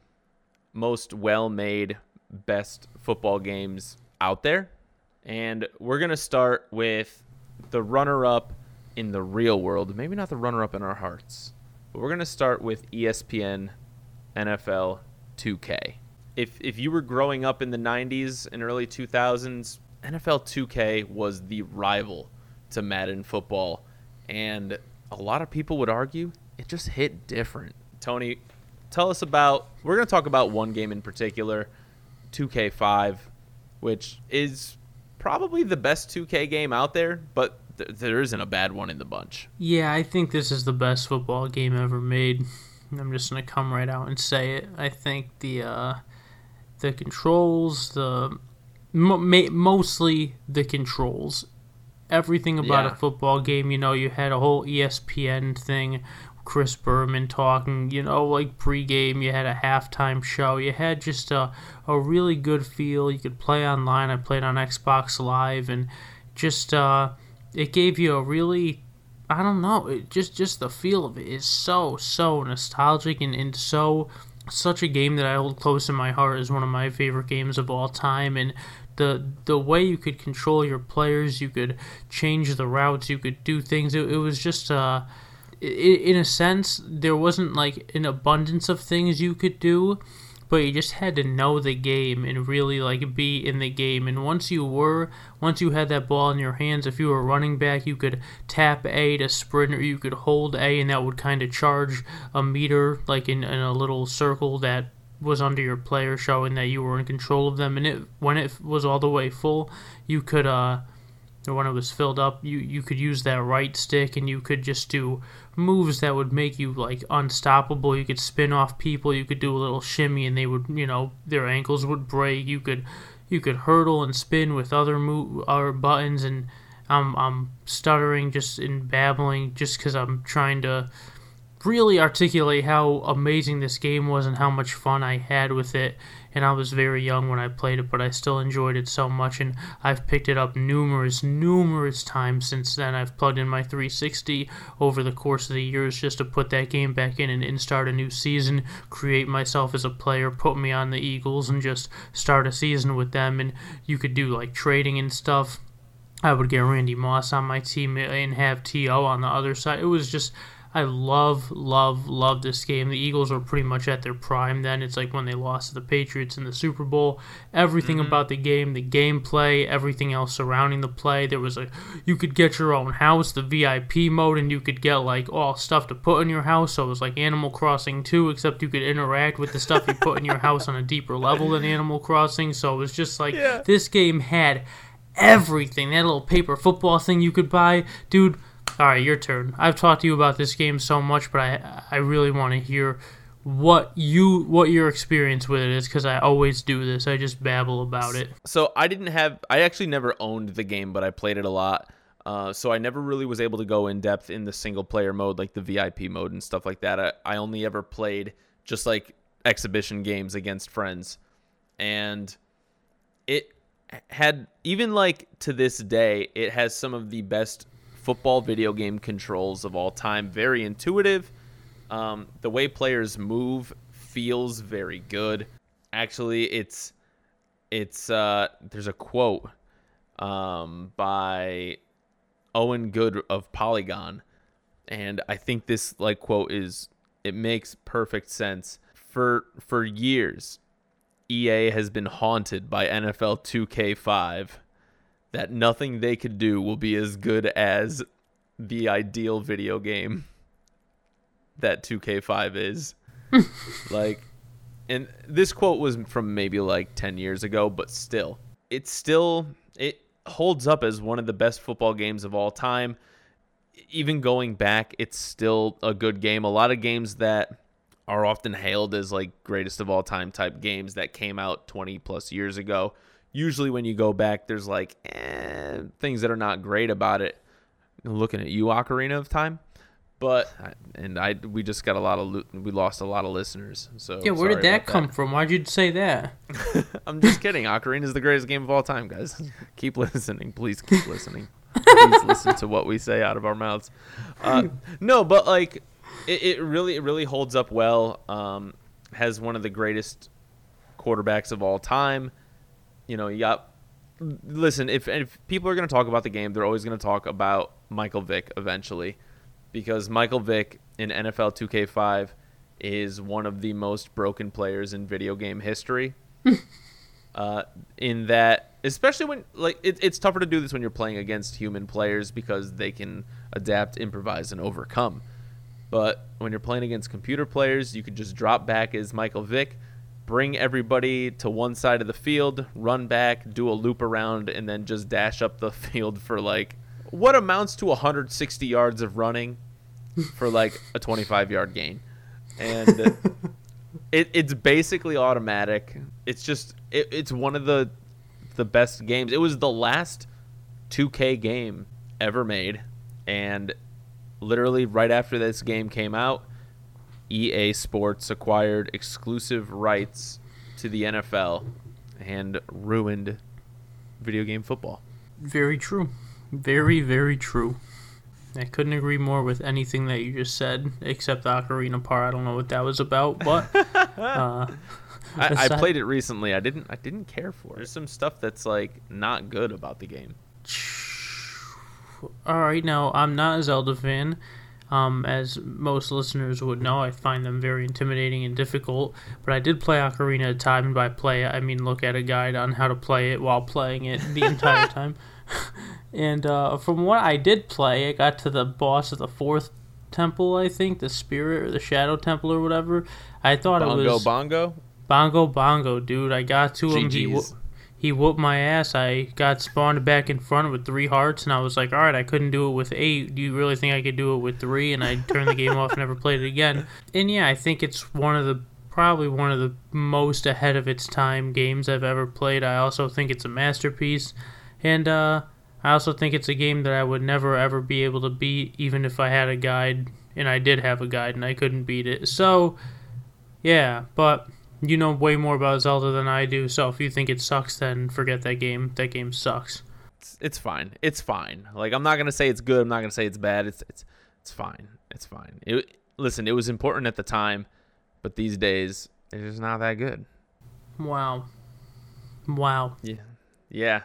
Speaker 2: most well-made, best football games out there, and we're gonna start with the runner-up in the real world. Maybe not the runner-up in our hearts, but we're gonna start with ESPN NFL 2K. If if you were growing up in the 90s and early 2000s, NFL 2K was the rival to Madden football, and a lot of people would argue it just hit different. Tony, tell us about. We're going to talk about one game in particular, 2K5, which is probably the best 2K game out there, but th- there isn't a bad one in the bunch.
Speaker 1: Yeah, I think this is the best football game ever made. I'm just gonna come right out and say it. I think the uh, the controls, the mo- ma- mostly the controls, everything about
Speaker 2: Yeah.
Speaker 1: a football game. You know, you had a whole ESPN thing, Chris Berman talking. You know, like pregame, you had a halftime show. You had just a a really good feel. You could play online. I played on Xbox Live, and just uh, it gave you a really I don't know. It just just the feel of it is so so nostalgic and, and so such a game that I hold close in my heart is one of my favorite games of all time and the the way you could control your players, you could change the routes, you could do things. It, it was just uh in a sense there wasn't like an abundance of things you could do but you just had to know the game and really like be in the game. And once you were, once you had that ball in your hands, if you were running back, you could tap A to sprint, or you could hold A, and that would kind of charge a meter like in, in a little circle that was under your player, showing that you were in control of them. And it when it was all the way full, you could uh when it was filled up, you you could use that right stick and you could just do moves that would make you like unstoppable. You could spin off people, you could do a little shimmy and they would, you know, their ankles would break. You could you could hurdle and spin with other move other buttons and I'm I'm stuttering just in babbling just cuz I'm trying to really articulate how amazing this game was and how much fun I had with it and I was very young when I played it, but I still enjoyed it so much, and I've picked it up numerous, numerous times since then. I've plugged in my 360 over the course of the years just to put that game back in and, start a new season, create myself as a player, put me on the Eagles, and just start a season with them. And you could do like trading and stuff. I would get Randy Moss on my team and have T.O. on the other side. It was just I love, love, love this game. The Eagles were pretty much at their prime then. It's like when they lost to the Patriots in the Super Bowl. Everything mm-hmm. about the game, the gameplay, everything else surrounding the play. There was a, you could get your own house, the VIP mode, and you could get like all stuff to put in your house. So it was like Animal Crossing 2, except you could interact with the stuff you put in your house on a deeper level than Animal Crossing. So it was just like yeah. this game had everything. That little paper football thing you could buy, dude all right, your turn. I've talked to you about this game so much, but I I really want to hear what you what your experience with it is because I always do this. I just babble about it.
Speaker 2: So I didn't have. I actually never owned the game, but I played it a lot. Uh, so I never really was able to go in depth in the single player mode, like the VIP mode and stuff like that. I, I only ever played just like exhibition games against friends, and it had even like to this day, it has some of the best football video game controls of all time. Very intuitive. Um, the way players move feels very good. Actually, it's it's uh, there's a quote um, by Owen Good of Polygon, and I think this like quote is it makes perfect sense. For for years, EA has been haunted by NFL 2K5 that nothing they could do will be as good as the ideal video game that 2K5 is. like and this quote was from maybe like 10 years ago, but still. It's still it holds up as one of the best football games of all time. Even going back, it's still a good game. A lot of games that are often hailed as like greatest of all time type games that came out 20 plus years ago usually when you go back, there's like eh, things that are not great about it. Looking at you, Ocarina of Time, but and I we just got a lot of we lost a lot of listeners. So
Speaker 1: yeah, where did that come that. from? Why'd you say that?
Speaker 2: I'm just kidding. Ocarina is the greatest game of all time, guys. keep listening, please keep listening. please listen to what we say out of our mouths. Uh, no, but like it, it really it really holds up well. Um, has one of the greatest quarterbacks of all time you know, you got. Listen, if if people are going to talk about the game, they're always going to talk about Michael Vick eventually, because Michael Vick in NFL 2K5 is one of the most broken players in video game history. uh, in that, especially when like it, it's tougher to do this when you're playing against human players because they can adapt, improvise, and overcome. But when you're playing against computer players, you could just drop back as Michael Vick bring everybody to one side of the field, run back, do a loop around, and then just dash up the field for like what amounts to 160 yards of running for like a 25 yard gain. And it, it's basically automatic. It's just it, it's one of the the best games. It was the last 2K game ever made, and literally right after this game came out, EA Sports acquired exclusive rights to the NFL and ruined video game football.
Speaker 1: Very true. Very, very true. I couldn't agree more with anything that you just said, except the ocarina part. I don't know what that was about, but uh,
Speaker 2: I, I played it recently. I didn't. I didn't care for it. There's some stuff that's like not good about the game.
Speaker 1: all right. Now I'm not a Zelda fan. Um, as most listeners would know, I find them very intimidating and difficult. But I did play Ocarina of Time, and by play I mean look at a guide on how to play it while playing it the entire time. and uh, from what I did play, I got to the boss of the fourth temple, I think, the spirit or the shadow temple or whatever. I thought it was
Speaker 2: bongo.
Speaker 1: Bongo Bongo, Bongo, dude. I got to him. He,
Speaker 2: GG's.
Speaker 1: He whooped my ass. I got spawned back in front with three hearts, and I was like, all right, I couldn't do it with eight. Do you really think I could do it with three? And I turned the game off and never played it again. And yeah, I think it's one of the probably one of the most ahead of its time games I've ever played. I also think it's a masterpiece. And uh, I also think it's a game that I would never ever be able to beat, even if I had a guide. And I did have a guide, and I couldn't beat it. So, yeah, but you know way more about Zelda than I do. So if you think it sucks, then forget that game. That game sucks.
Speaker 2: It's, it's fine. It's fine. Like I'm not gonna say it's good. I'm not gonna say it's bad. It's it's it's fine. It's fine. It, listen, it was important at the time, but these days it's just not that good.
Speaker 1: Wow, wow.
Speaker 2: Yeah. Yeah.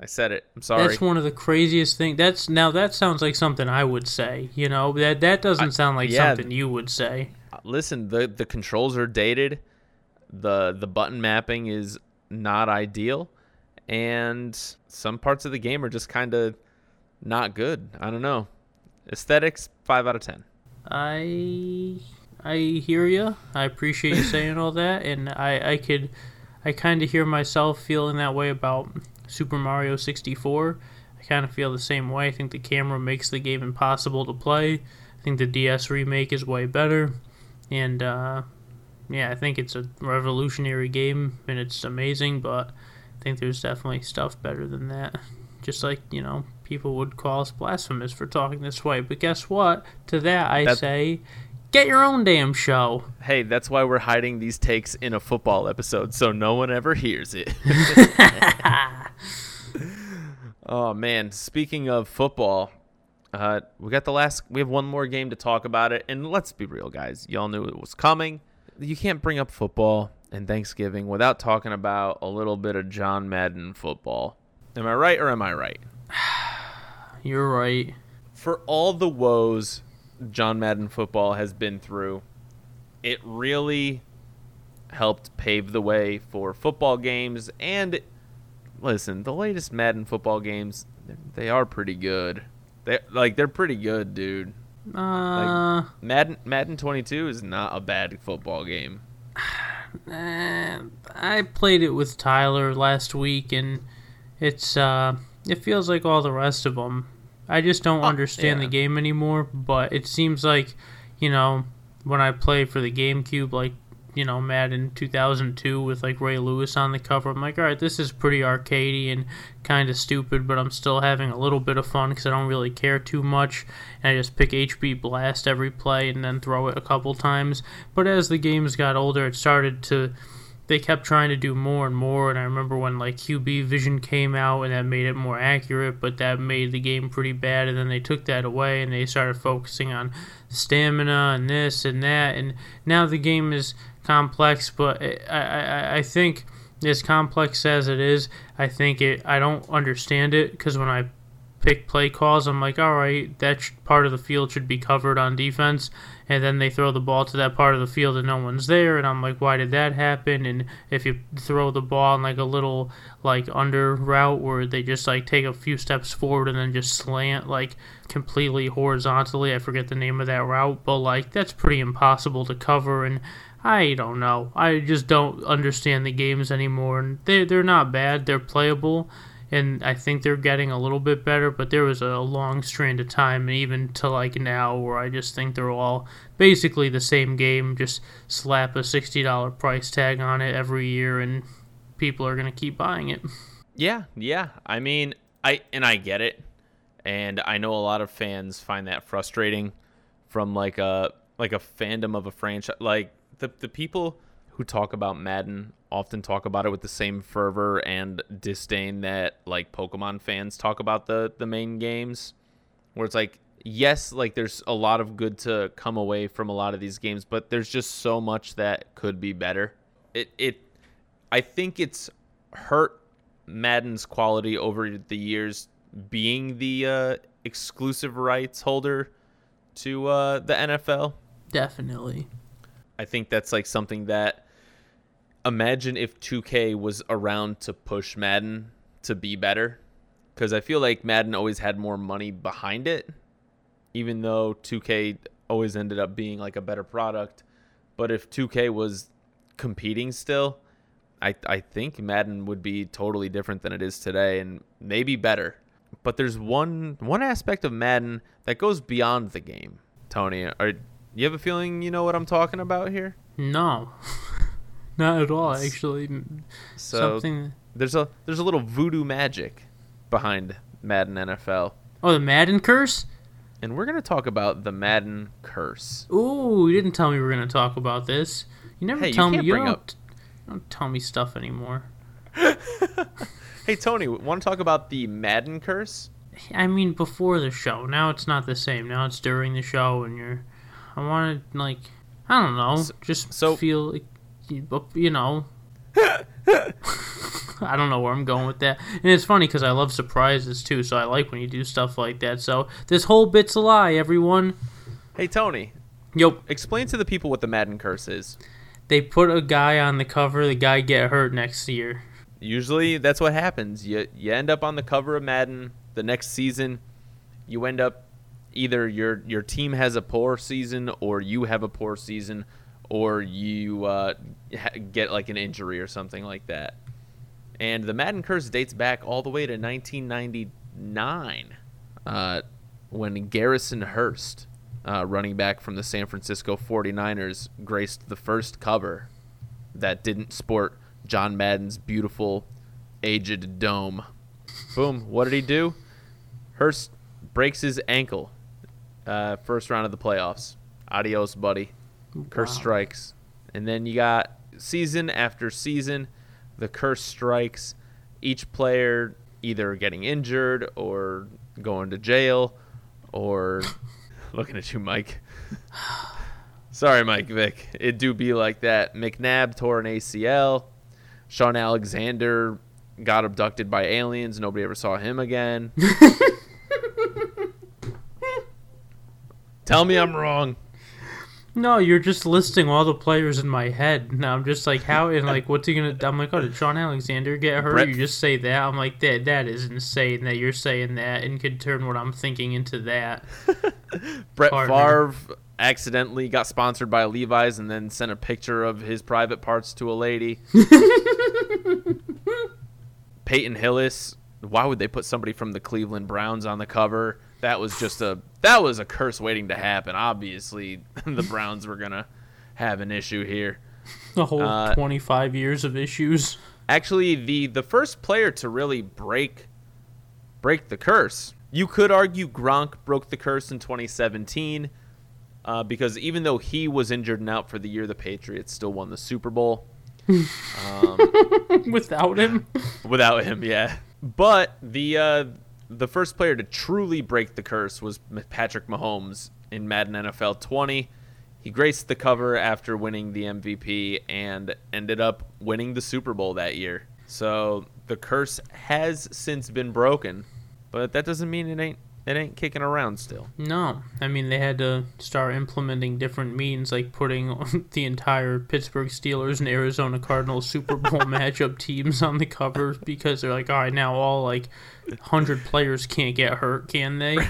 Speaker 2: I said it. I'm sorry.
Speaker 1: That's one of the craziest things. That's now that sounds like something I would say. You know that that doesn't sound like
Speaker 2: yeah.
Speaker 1: something you would say.
Speaker 2: Listen, the the controls are dated. The the button mapping is not ideal and some parts of the game are just kind of not good. I don't know. Aesthetics 5 out of 10.
Speaker 1: I I hear you. I appreciate you saying all that, and I I could I kind of hear myself feeling that way about Super Mario 64. I kind of feel the same way. I think the camera makes the game impossible to play. I think the DS remake is way better, and uh, yeah, I think it's a revolutionary game and it's amazing. But I think there's definitely stuff better than that. Just like you know, people would call us blasphemous for talking this way. But guess what? To that I
Speaker 2: That's-
Speaker 1: say, get your own damn show.
Speaker 2: Hey, that's why we're hiding these takes in a football episode so no one ever hears it. oh man, speaking of football, uh, we got the last we have one more game to talk about it and let's be real guys. Y'all knew it was coming. You can't bring up football and Thanksgiving without talking about a little bit of John Madden football. Am I right or am I right?
Speaker 1: You're right.
Speaker 2: for all the woes John Madden football has been through, it really helped pave the way for football games. And listen, the latest Madden football games, they are pretty good. They like they're pretty good, dude.
Speaker 1: Uh,
Speaker 2: Madden Madden 22 is not a bad football game.
Speaker 1: eh, I played it with Tyler last week, and it's uh, it feels like all the rest of them. I just don't
Speaker 2: Oh,
Speaker 1: understand
Speaker 2: yeah.
Speaker 1: the game anymore. But it seems like, you know, when I play for the GameCube, like you know Madden 2002 with like Ray Lewis on the cover, I'm like, all right, this is pretty arcadey and kind of stupid, but I'm still having a little bit of fun because I don't really care too much. And I just pick HB Blast every play and then throw it a couple times. But as the games got older, it started to they kept trying to do more and more and i remember when like qb vision came out and that made it more accurate but that made the game pretty bad and then they took that away and they started focusing on stamina and this and that and now the game is complex but i i, I think as complex as it is i think it i don't understand it because when i pick play calls, I'm like, all right, that sh- part of the field should be covered on defense. And then they throw the ball to that part of the field and no one's there. And I'm like, why did that happen? And if you throw the ball in like a little like under route where they just like take a few steps forward and then just slant like completely horizontally, I forget the name of that route, but like that's pretty impossible to cover. And I don't know. I just don't understand the games anymore. And they they're not bad. They're playable and I think they're getting a little bit better, but there was a long strand of time, and even to like now, where I just think they're all basically the same game. Just slap a sixty dollar price tag on it every year, and people are gonna keep buying it.
Speaker 2: Yeah, yeah. I mean, I and I get it, and I know a lot of fans find that frustrating from like a like a fandom of a franchise. Like the the people who talk about Madden often talk about it with the same fervor and disdain that like Pokemon fans talk about the the main games, where it's like yes, like there's a lot of good to come away from a lot of these games, but there's just so much that could be better. It it I think it's hurt Madden's quality over the years being the uh, exclusive rights holder to uh, the NFL.
Speaker 1: Definitely.
Speaker 2: I think that's like something that imagine if 2K was around to push Madden to be better because I feel like Madden always had more money behind it, even though 2K always ended up being like a better product. But if 2K was competing still, I, I think Madden would be totally different than it is today and maybe better. But there's one one aspect of Madden that goes beyond the game. Tony, you have a feeling you know what I'm talking about here?
Speaker 1: No. Not at all, actually.
Speaker 2: So
Speaker 1: Something.
Speaker 2: there's a there's a little voodoo magic behind Madden NFL.
Speaker 1: Oh, the Madden curse?
Speaker 2: And we're going to talk about the Madden curse.
Speaker 1: Ooh, you didn't tell me we were going to talk about this. You never
Speaker 2: Hey,
Speaker 1: tell
Speaker 2: can't
Speaker 1: me. You don't,
Speaker 2: up-
Speaker 1: you don't tell me stuff anymore.
Speaker 2: Hey Tony, want to talk about the Madden curse?
Speaker 1: I mean, before the show. Now it's not the same. Now it's during the show, and you're. I wanted like. I don't know. just
Speaker 2: so-
Speaker 1: feel like, you you know. I don't know where I'm going with that, and it's funny because I love surprises too. So I like when you do stuff like that. So this whole bit's a lie, everyone.
Speaker 2: Hey Tony,
Speaker 1: Yep,
Speaker 2: explain to the people what the Madden curse is.
Speaker 1: they put a guy on the cover. The guy get hurt next year.
Speaker 2: Usually that's what happens. You you end up on the cover of Madden the next season. You end up either your your team has a poor season or you have a poor season or you uh, get like an injury or something like that. And the Madden curse dates back all the way to 1999 uh, when Garrison Hearst, uh, running back from the San Francisco 49ers, graced the first cover that didn't sport John Madden's beautiful aged dome. Boom. What did he do? Hearst breaks his ankle. Uh, first round of the playoffs. Adios, buddy. Curse
Speaker 1: Wow.
Speaker 2: strikes. And then you got season after season, the curse strikes. Each player either getting injured or going to jail or looking at you, Mike. Sorry, Mike Vick. It do be like that. McNabb tore an ACL. Shaun Alexander got abducted by aliens. Nobody ever saw him again. Tell me I'm wrong.
Speaker 1: No, you're just listing all the players in my head. Now I'm just like, how and like, what's he gonna? I'm like, oh, did Shaun Alexander get hurt?
Speaker 2: Brett-
Speaker 1: You just say that. I'm like, that that is insane that you're saying that and could turn what I'm thinking into that.
Speaker 2: Brett
Speaker 1: Partner.
Speaker 2: Favre accidentally got sponsored by Levi's and then sent a picture of his private parts to a lady. Peyton Hillis. Why would they put somebody from the Cleveland Browns on the cover? That was just a that was a curse waiting to happen. Obviously, the Browns were gonna have an issue here.
Speaker 1: The whole
Speaker 2: Uh,
Speaker 1: 25 years of issues.
Speaker 2: Actually, the the first player to really break break the curse. You could argue Gronk broke the curse in 2017 uh, because even though he was injured and out for the year, the Patriots still won the Super Bowl. um,
Speaker 1: Without him,
Speaker 2: without him, yeah. But the uh, the first player to truly break the curse was Patrick Mahomes in Madden NFL 20. He graced the cover after winning the MVP and ended up winning the Super Bowl that year. So the curse has since been broken, but that doesn't mean it ain't it ain't kicking around still.
Speaker 1: no. I mean, they had to start implementing different means, like putting the entire Pittsburgh Steelers and Arizona Cardinals Super Bowl matchup teams on the cover because they're like, all right, now all like hundred players can't get hurt, can they?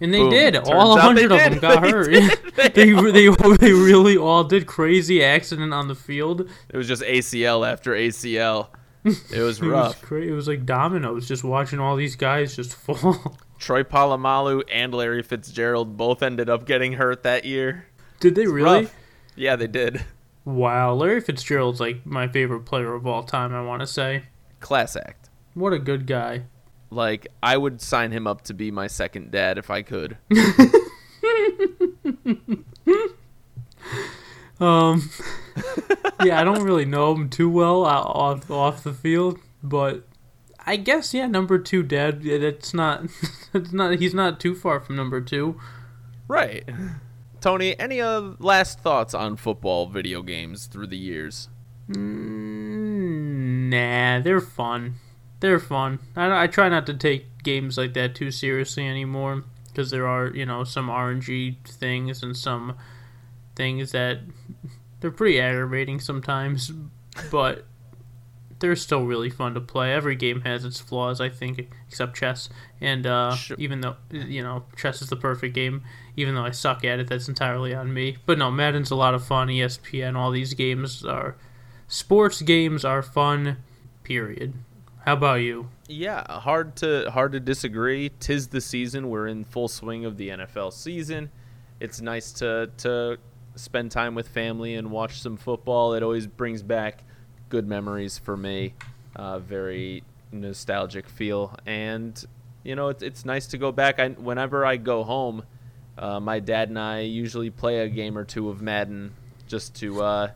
Speaker 1: And they
Speaker 2: Boom.
Speaker 1: did.
Speaker 2: Turns
Speaker 1: all hundred of
Speaker 2: did.
Speaker 1: them got
Speaker 2: They
Speaker 1: hurt.
Speaker 2: did.
Speaker 1: they, they they really all did crazy accident on the field.
Speaker 2: It was just ACL after ACL. It was
Speaker 1: It was
Speaker 2: rough.
Speaker 1: great. It was like dominoes, just watching all these guys just fall.
Speaker 2: Troy Polamalu and Larry Fitzgerald both ended up getting hurt that year.
Speaker 1: Did they really?
Speaker 2: Rough. Yeah, they did.
Speaker 1: Wow, Larry Fitzgerald's like my favorite player of all time. I want to say,
Speaker 2: Class act.
Speaker 1: what a good guy.
Speaker 2: Like I would sign him up to be my second dad if I could.
Speaker 1: Um, yeah, I don't really know him too well off off the field, but I guess yeah, number two, Dad. It's not. It's not. He's not too far from number two.
Speaker 2: Right. Tony, any uh, last thoughts on football video games through the years?
Speaker 1: Mm, nah, they're fun. They're fun. I, I try not to take games like that too seriously anymore because there are you know some RNG things and some things that they're pretty aggravating sometimes, but they're still really fun to play. Every game has its flaws, I think, except chess. And uh,
Speaker 2: Sure.
Speaker 1: even though you know chess is the perfect game, even though I suck at it, that's entirely on me. But no, Madden's a lot of fun. ESPN, all these games are sports games are fun. Period. How about you?
Speaker 2: Yeah, hard to hard to disagree. Tis the season. We're in full swing of the NFL season. It's nice to to spend time with family and watch some football. It always brings back good memories for me. Uh, very nostalgic feel, and you know it's it's nice to go back. I whenever I go home, uh, my dad and I usually play a game or two of Madden just to uh,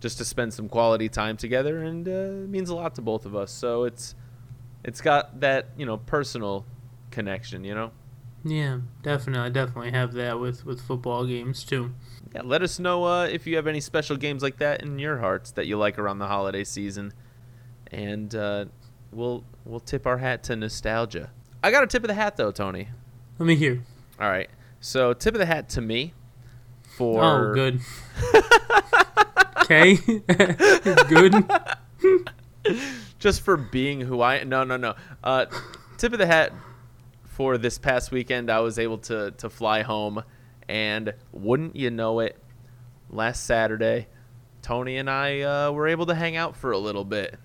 Speaker 2: just to spend some quality time together, and uh, it means a lot to both of us. So it's it's got that you know personal connection. You know.
Speaker 1: Yeah, definitely. I definitely have that with with football games too.
Speaker 2: Yeah, let us know uh, if you have any special games like that in your hearts that you like around the holiday season, and uh, we'll we'll tip our hat to nostalgia. I got a tip of the hat though, Tony.
Speaker 1: Let me hear.
Speaker 2: All right, so tip of the hat to me for
Speaker 1: Oh, good. Okay, good.
Speaker 2: just for being who I no no no. Uh, tip of the hat for this past weekend. I was able to to fly home, and wouldn't you know it, last Saturday, Tony and I uh, were able to hang out for a little bit,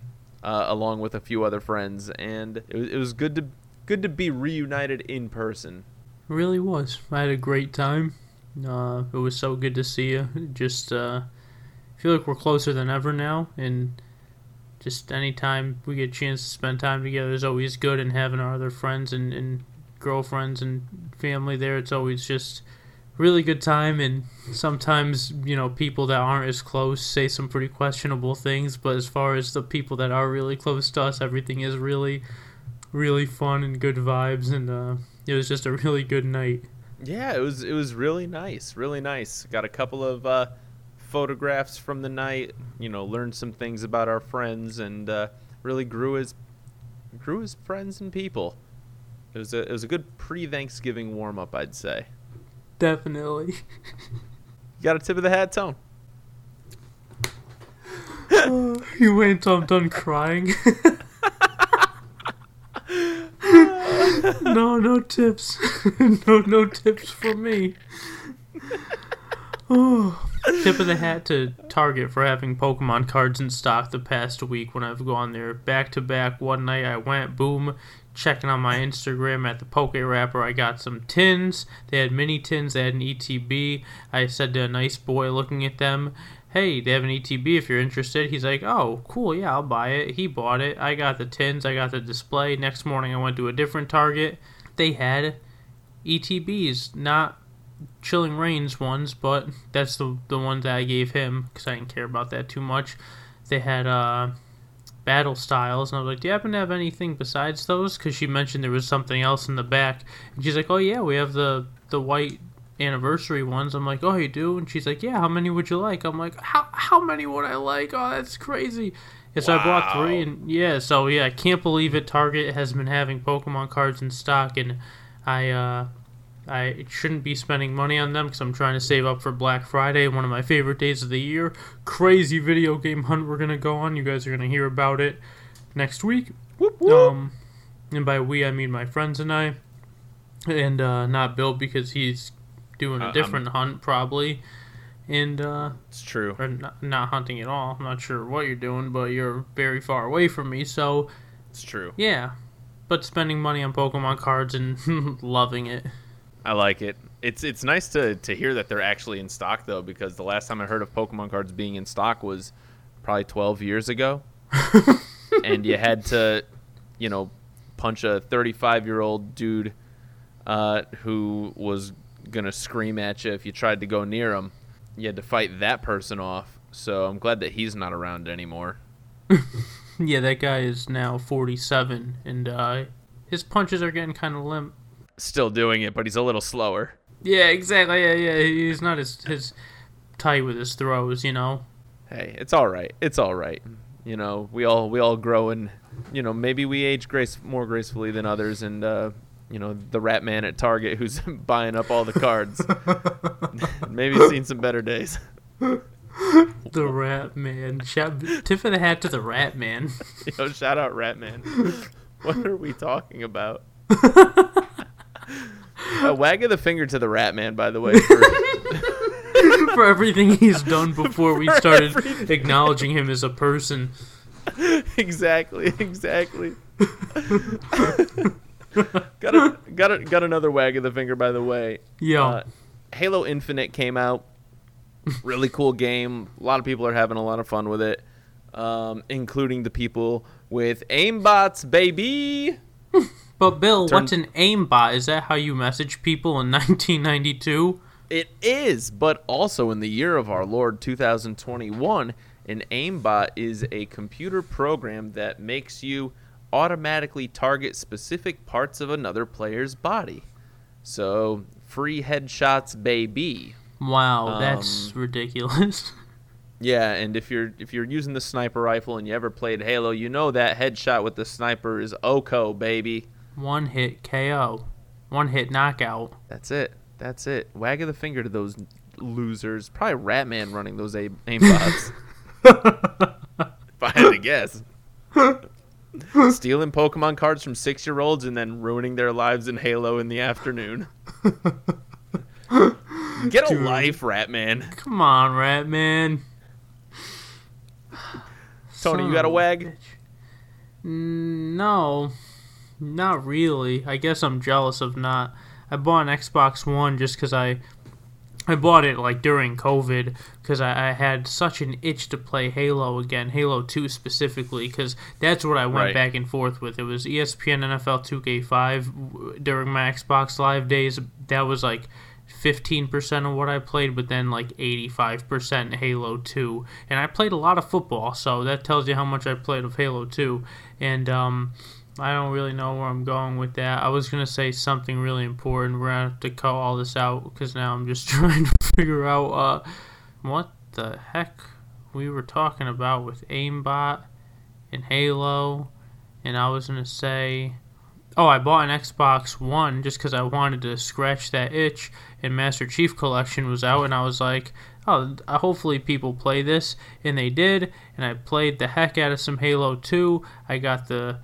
Speaker 2: uh, along with a few other friends, and it was, it was good to good to be reunited in person.
Speaker 1: really was. I had a great time. Uh, it was so good to see you. Just uh, feel like we're closer than ever now, and just anytime we get a chance to spend time together is always good. And having our other friends and, and girlfriends and family there, it's always just really good time. And sometimes you know people that aren't as close say some pretty questionable things, but as far as the people that are really close to us, everything is really, really fun and good vibes. And uh, it was just a really good night.
Speaker 2: Yeah, it was it was really nice, really nice. Got a couple of uh, photographs from the night. You know, learned some things about our friends, and uh, really grew as grew as friends and people. It was a it was a good pre-Thanksgiving warm up, I'd say.
Speaker 1: Definitely.
Speaker 2: You got a tip of the hat, Tone?
Speaker 1: you wait until I'm done crying. no, no tips. no, no tips for me. Oh, tip of the hat to Target for having Pokemon cards in stock the past week when I've gone there back to back. One night I went, boom, checking on my Instagram at the Poke Wrapper. I got some tins. They had mini tins. They had an ETB. I said to a nice boy looking at them, "Hey, they have an ETB if you're interested." He's like, "Oh, cool. Yeah, I'll buy it." He bought it. I got the tins. I got the display. Next morning, I went to a different Target. They had ETBs, not Chilling Reigns ones, but that's the the ones that I gave him because I didn't care about that too much. They had uh, battle styles, and I was like, "Do you happen to have anything besides those?" Because she mentioned there was something else in the back, and she's like, "Oh yeah, we have the the white anniversary ones." I'm like, "Oh, you do?" And she's like, "Yeah, how many would you like?" I'm like, "How how many would I like? Oh, that's crazy." Yeah, so I bought three, and yeah, so yeah, I can't believe it. Target has been having Pokemon cards in stock, and I uh, I shouldn't be spending money on them because I'm trying to save up for Black Friday, one of my favorite days of the year. Crazy video game hunt we're gonna go on. You guys are gonna hear about it next week.
Speaker 2: Whoop, whoop.
Speaker 1: Um, and by we I mean my friends and I, and uh, not Bill because he's doing
Speaker 2: Uh,
Speaker 1: a
Speaker 2: I'm-
Speaker 1: different hunt probably, and uh,
Speaker 2: it's true.
Speaker 1: or not, not hunting at all. I'm not sure what you're doing, but you're very far away from me. So
Speaker 2: It's true.
Speaker 1: yeah, but spending money on Pokemon cards and loving it.
Speaker 2: I like it. It's it's nice to to hear that they're actually in stock though, because the last time I heard of Pokemon cards being in stock was probably 12 years ago, and you had to, you know, punch a 35 year old dude uh, who was gonna scream at you if you tried to go near him. You had to fight that person off. So I'm glad that he's not around anymore.
Speaker 1: Yeah, that guy is now 47, and uh, his punches are getting kind of limp.
Speaker 2: Still doing it, but he's a little slower.
Speaker 1: Yeah, exactly. Yeah, yeah. He's not as his tight with his throws, you know.
Speaker 2: Hey, it's all right. It's all right. You know, we all we all grow and you know maybe we age grace more gracefully than others, and uh, you know the rat man at Target who's buying up all the cards. maybe seen some better days.
Speaker 1: The Rat Man. Shout, tip of the hat to the Rat Man.
Speaker 2: Yo, shout out Rat Man. what are we talking about? A wag of the finger to the Rat Man, by the way. For,
Speaker 1: For everything he's done before we started
Speaker 2: everything.
Speaker 1: acknowledging him as a person.
Speaker 2: exactly, exactly. got a, got a, got another wag of the finger, by the way.
Speaker 1: Yo.
Speaker 2: Uh, Halo Infinite came out. Really cool game. A lot of people are having a lot of fun with it, um, including the people with aimbots, baby.
Speaker 1: But Bill,
Speaker 2: turn-
Speaker 1: what's an aimbot? Is that how you message people in 1992?
Speaker 2: It is, but also in the year of our Lord 2021, an aimbot is a computer program that makes you automatically target specific parts of another player's body. So, free headshots, baby.
Speaker 1: Wow, that's
Speaker 2: Um,
Speaker 1: ridiculous.
Speaker 2: Yeah, and if you're if you're using the sniper rifle and you ever played Halo, you know that headshot with the sniper is Oko, baby.
Speaker 1: One hit KO. One hit knockout.
Speaker 2: That's it. That's it. Wag of the finger to those losers. Probably Ratman running those aim- aimbots. if I had to guess. Stealing Pokemon cards from six year olds and then ruining their lives in Halo in the afternoon. Get a life, Ratman.
Speaker 1: Come on, Rat Man.
Speaker 2: Tony, you got a wag?
Speaker 1: No, not really. I guess I'm jealous of not. I bought an Xbox One just because I, I bought it like during COVID because I, I had such an itch to play Halo again, Halo 2 specifically, because that's what I went
Speaker 2: Right.
Speaker 1: back and forth with. It was ESPN NFL 2K5 during my Xbox Live days. That was like 15% of what I played, but then like 85% Halo 2. And I played a lot of football, so that tells you how much I played of Halo 2. And um, I don't really know where I'm going with that. I was going to say something really important. We're going to have to cut all this out because now I'm just trying to figure out uh, what the heck we were talking about with Aimbot and Halo. And I was going to say. Oh, I bought an Xbox One just because I wanted to scratch that itch, and Master Chief Collection was out, and I was like, oh, uh, hopefully people play this, and they did, and I played the heck out of some Halo 2. I got the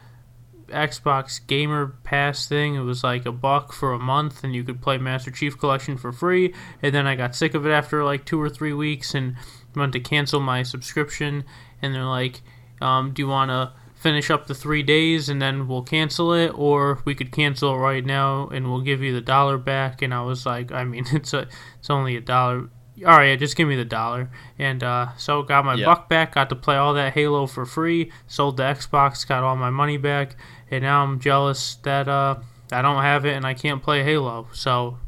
Speaker 1: Xbox Gamer Pass thing. It was like a buck for a month, and you could play Master Chief Collection for free. And then I got sick of it after like two or three weeks and went to cancel my subscription. And they're like, um, "Do you want to finish up the three days and then we'll cancel it, or we could cancel it right now and we'll give you the dollar back?" And I was like, "I mean, it's a, it's only a dollar." All right, yeah, just give me the dollar, and uh, so got my
Speaker 2: Yeah.
Speaker 1: buck back. Got to play all that Halo for free. Sold the Xbox, got all my money back, and now I'm jealous that uh, I don't have it and I can't play Halo. So,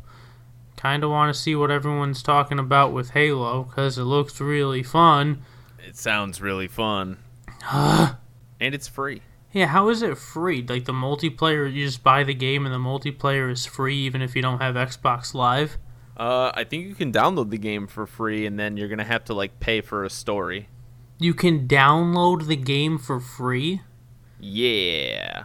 Speaker 1: kind of want to see what everyone's talking about with Halo because it looks really fun.
Speaker 2: It sounds really fun. and it's free.
Speaker 1: Yeah, how is it free? Like the multiplayer, you just buy the game and the multiplayer is free even if you don't have Xbox Live.
Speaker 2: Uh, I think you can download the game for free, and then you're gonna have to like pay for a story.
Speaker 1: You can download the game for free.
Speaker 2: Yeah,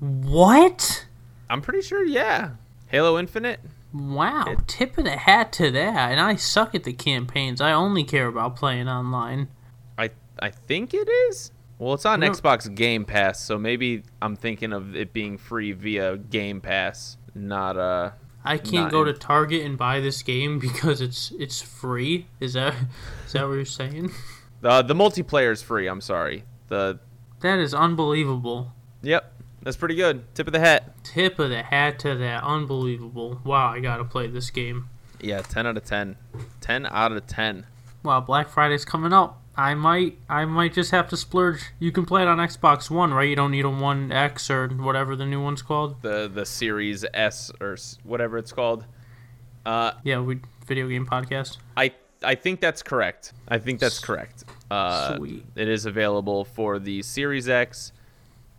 Speaker 1: What?
Speaker 2: I'm pretty sure. Yeah, Halo Infinite.
Speaker 1: Wow,
Speaker 2: It-
Speaker 1: tip of the hat to that. And I suck at the campaigns. I only care about playing online.
Speaker 2: I I think it is. Well, it's on
Speaker 1: No.
Speaker 2: Xbox Game Pass, so maybe I'm thinking of it being free via Game Pass, not uh.
Speaker 1: I can't go
Speaker 2: in-
Speaker 1: to Target and buy this game because it's it's free. Is that is that what you're saying?
Speaker 2: Uh, the multiplayer is free. I'm sorry. The
Speaker 1: That is unbelievable.
Speaker 2: yep, that's pretty good. Tip of the hat.
Speaker 1: Tip of the hat to that. Unbelievable. Wow, I gotta play this game.
Speaker 2: Yeah, 10 out of 10. 10 out of 10.
Speaker 1: Wow, Black Friday's coming up. I might I might just have to splurge. You can play it on Xbox One, right? You don't need a One X or whatever the new one's called.
Speaker 2: The the Series S or whatever it's called. Uh,
Speaker 1: Yeah, we video game podcast.
Speaker 2: I I think that's correct. I think that's correct. Uh,
Speaker 1: Sweet.
Speaker 2: It is available for the Series X,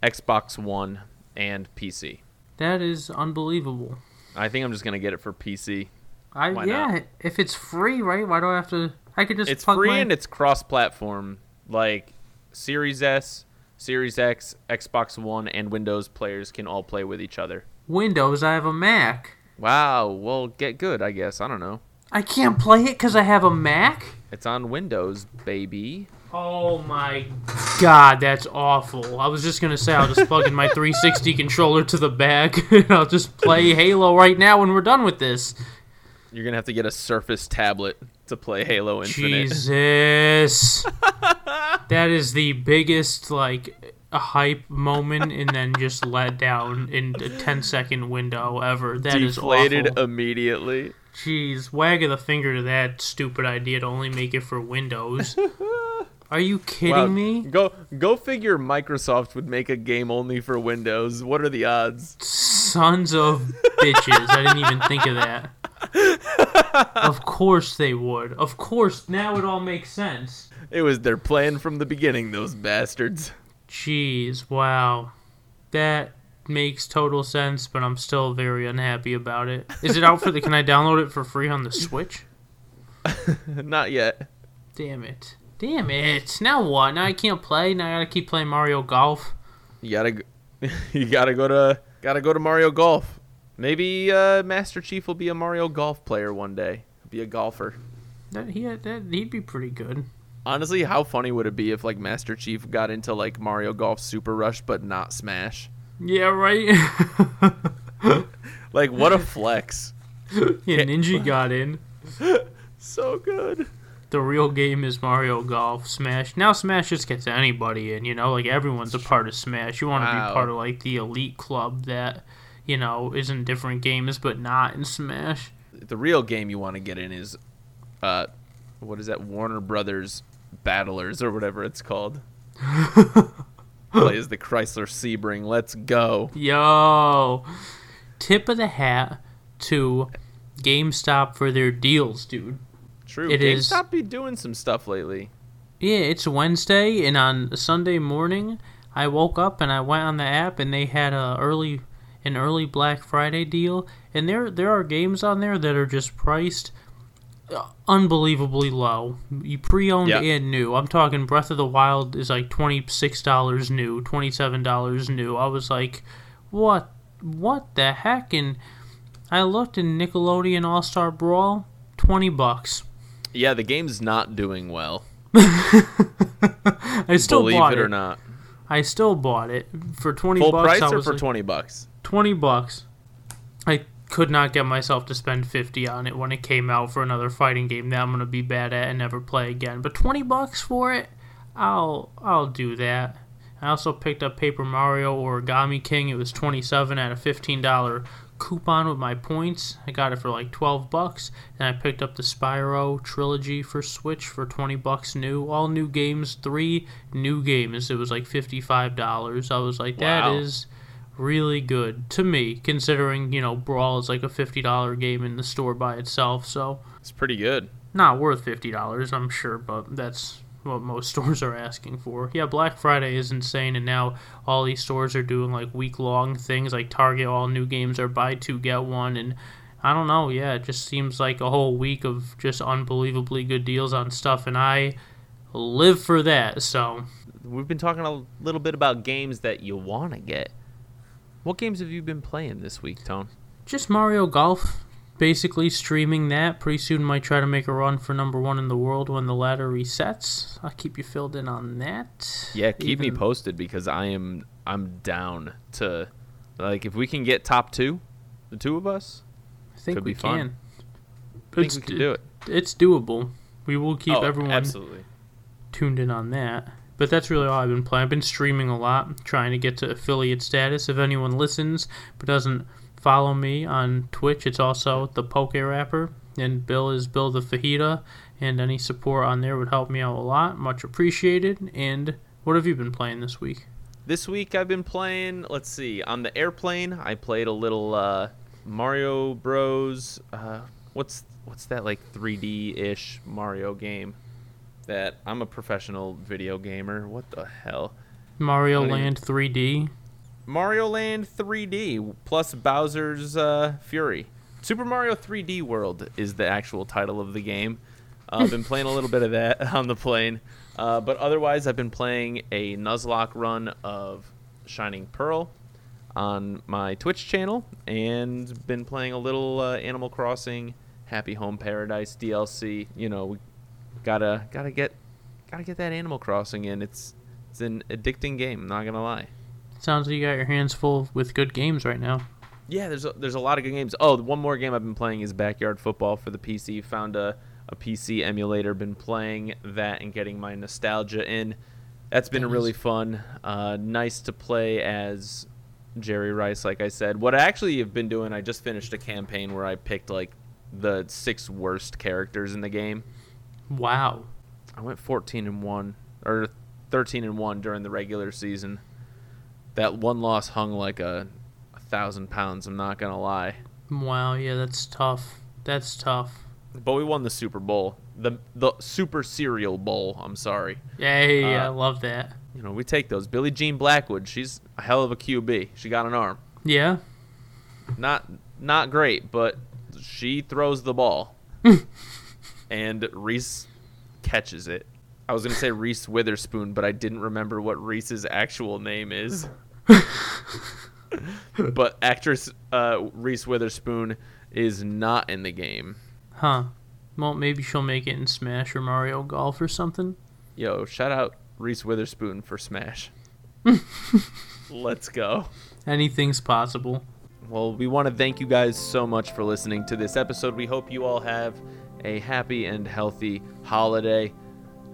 Speaker 2: Xbox One, and PC.
Speaker 1: That is unbelievable.
Speaker 2: I think I'm just gonna get it for PC.
Speaker 1: I
Speaker 2: Why
Speaker 1: yeah,
Speaker 2: not?
Speaker 1: if it's free, right? Why do I have to? I could just
Speaker 2: It's free
Speaker 1: my-
Speaker 2: and it's cross-platform. Like Series S, Series X, Xbox One, and Windows players can all play with each other.
Speaker 1: Windows. I have a Mac.
Speaker 2: Wow. Well, get good, I guess. I don't know.
Speaker 1: I can't play it because I have a Mac.
Speaker 2: It's on Windows, baby.
Speaker 1: Oh my god, that's awful. I was just gonna say I'll just plug in my 360 controller to the back and I'll just play Halo right now when we're done with this.
Speaker 2: You're gonna have to get a Surface tablet to play Halo Infinite.
Speaker 1: Jesus. that is the biggest like hype moment and then just let down in a 10 second window ever. That is
Speaker 2: Deflated
Speaker 1: awful.
Speaker 2: immediately.
Speaker 1: Jeez, wagging the finger to that stupid idea to only make it for Windows. Are you kidding
Speaker 2: Wow.
Speaker 1: me?
Speaker 2: Go go figure Microsoft would make a game only for Windows. What are the odds?
Speaker 1: Sons of bitches. I didn't even think of that. Of course they would. Of course, now it all makes sense.
Speaker 2: It was their plan from the beginning, those bastards.
Speaker 1: Jeez, wow. That makes total sense, but I'm still very unhappy about it. Is it out for the can I download it for free on the Switch?
Speaker 2: Not yet.
Speaker 1: Damn it. Damn it. Now what? Now I can't play. Now I gotta keep playing Mario Golf.
Speaker 2: You gotta you gotta go to gotta go to Mario Golf. Maybe uh, Master Chief will be a Mario Golf player one day. Be a golfer.
Speaker 1: That he that he'd be pretty good.
Speaker 2: Honestly, how funny would it be if like Master Chief got into like Mario Golf Super Rush but not Smash?
Speaker 1: Yeah, right.
Speaker 2: Like what a flex.
Speaker 1: yeah, Ninja got in.
Speaker 2: So good.
Speaker 1: The real game is Mario Golf. Smash. Now Smash just gets anybody in, you know, like everyone's a part of Smash. You want to
Speaker 2: Wow.
Speaker 1: be part of like the elite club that, you know, is in different games but not in Smash.
Speaker 2: The real game you want to get in is uh what is that Warner Brothers Battlers or whatever it's called. Plays the Chrysler Sebring. Let's go.
Speaker 1: Yo, tip of the hat to GameStop for their deals, dude.
Speaker 2: True.
Speaker 1: It is-
Speaker 2: GameStop be doing some stuff lately.
Speaker 1: Yeah, it's Wednesday, and on Sunday morning, I woke up and I went on the app, and they had a early, an early Black Friday deal, and there there are games on there that are just priced unbelievably low. You pre-owned
Speaker 2: Yeah.
Speaker 1: and new. I'm talking Breath of the Wild is like twenty six dollars new, twenty seven dollars new. I was like, what, what the heck? And I looked in Nickelodeon All Star Brawl, twenty bucks.
Speaker 2: Yeah, the game's not doing well.
Speaker 1: I still
Speaker 2: believe
Speaker 1: bought
Speaker 2: it or not.
Speaker 1: I still bought it for twenty
Speaker 2: Full
Speaker 1: bucks.
Speaker 2: price or for
Speaker 1: like,
Speaker 2: 20 bucks?
Speaker 1: twenty bucks. Could not get myself to spend fifty on it when it came out for another fighting game that I'm gonna be bad at and never play again. But twenty bucks for it, I'll I'll do that. I also picked up Paper Mario Origami King. It was twenty seven at a fifteen dollar coupon with my points. I got it for like twelve bucks. And I picked up the Spyro trilogy for Switch for twenty bucks new. All new games, three new games. It was like fifty five dollars. I was like, that
Speaker 2: Wow.
Speaker 1: is really good to me, considering you know Brawl is like a fifty dollar game in the store by itself. So
Speaker 2: It's pretty good.
Speaker 1: not worth fifty dollars, I'm sure, but that's what most stores are asking for. Yeah, Black Friday is insane, and now all these stores are doing like week long things. Like Target, all new games are buy two get one, and I don't know. Yeah, it just seems like a whole week of just unbelievably good deals on stuff, and I live for that. So
Speaker 2: We've been talking a little bit about games that you want to get. What games have you been playing this week, Tone?
Speaker 1: just Mario Golf. Basically streaming that. Pretty soon might try to make a run for number one in the world when the ladder resets. I'll keep you filled in on that.
Speaker 2: Yeah, keep me posted because I am I'm down to like if we can get top 2, the two of us,
Speaker 1: I think
Speaker 2: Could
Speaker 1: we
Speaker 2: be fun.
Speaker 1: can.
Speaker 2: I think
Speaker 1: It's
Speaker 2: we can do it.
Speaker 1: It's doable. We will keep
Speaker 2: oh,
Speaker 1: everyone
Speaker 2: Absolutely.
Speaker 1: tuned in on that. But that's really all I've been playing. I've been streaming a lot, trying to get to affiliate status. If anyone listens but doesn't follow me on Twitch, it's also the Poke Rapper. And Bill is Bill the Fajita. And any support on there would help me out a lot. Much appreciated. And what have you been playing this week?
Speaker 2: This week I've been playing, let's see, on the airplane, I played a little uh, Mario Bros. Uh, what's what's that like 3D-ish Mario game? That I'm a professional video gamer. What the hell?
Speaker 1: Mario
Speaker 2: I don't even-
Speaker 1: Land 3D.
Speaker 2: Mario Land 3D plus Bowser's uh, Fury. Super Mario 3D World is the actual title of the game. Uh, I've been playing a little bit of that on the plane. Uh, but otherwise, I've been playing a Nuzlocke run of Shining Pearl on my Twitch channel and been playing a little uh, Animal Crossing Happy Home Paradise DLC. You know, we gotta gotta get gotta get that Animal Crossing in. It's it's an addicting game. Not gonna lie.
Speaker 1: Sounds like you got your hands full with good games right now.
Speaker 2: Yeah, there's a, there's a lot of good games. Oh, the one more game I've been playing is Backyard Football for the PC. Found a, a PC emulator, been playing that and getting my nostalgia in. That's been
Speaker 1: Nice.
Speaker 2: really fun. Uh, nice to play as Jerry Rice, like I said. What I actually have been doing, I just finished a campaign where I picked like the six worst characters in the game.
Speaker 1: Wow.
Speaker 2: I went 14 and one or 13 and one during the regular season. That one loss hung like a, a thousand pounds. I'm not gonna lie.
Speaker 1: Wow, yeah, that's tough. That's tough.
Speaker 2: But we won the Super Bowl, the the Super Cereal Bowl. I'm sorry.
Speaker 1: I
Speaker 2: Uh,
Speaker 1: love that.
Speaker 2: You know we take those. Billie Jean Blackwood, she's a hell of a QB. She got an arm.
Speaker 1: Yeah?
Speaker 2: Not not great, but she throws the ball, and Reese catches it. I was gonna say Reese Witherspoon, but I didn't remember what Reese's actual name is. but actress uh, Reese Witherspoon is not in the game.
Speaker 1: Huh. Well, maybe she'll make it in Smash or Mario Golf or something.
Speaker 2: Yo, shout out Reese Witherspoon for Smash. Let's go.
Speaker 1: Anything's possible.
Speaker 2: Well, we want to thank you guys so much for listening to this episode. We hope you all have a happy and healthy holiday.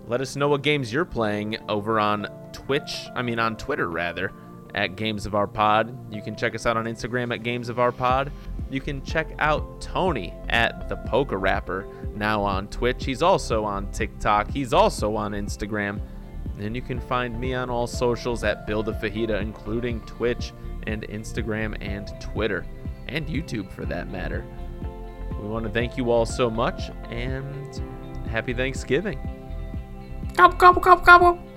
Speaker 2: Let us know what games you're playing over on Twitch, I mean on Twitter rather, at Games of Our Pod. You can check us out on Instagram at Games of Our Pod. You can check out Tony at the Poker Rapper now on Twitch. He's also on TikTok. He's also on Instagram. And you can find me on all socials at Bill the Fajita, including Twitch and Instagram and Twitter, and YouTube for that matter. We want to thank you all so much, and happy Thanksgiving.
Speaker 1: Gobble, gobble, gobble, gobble.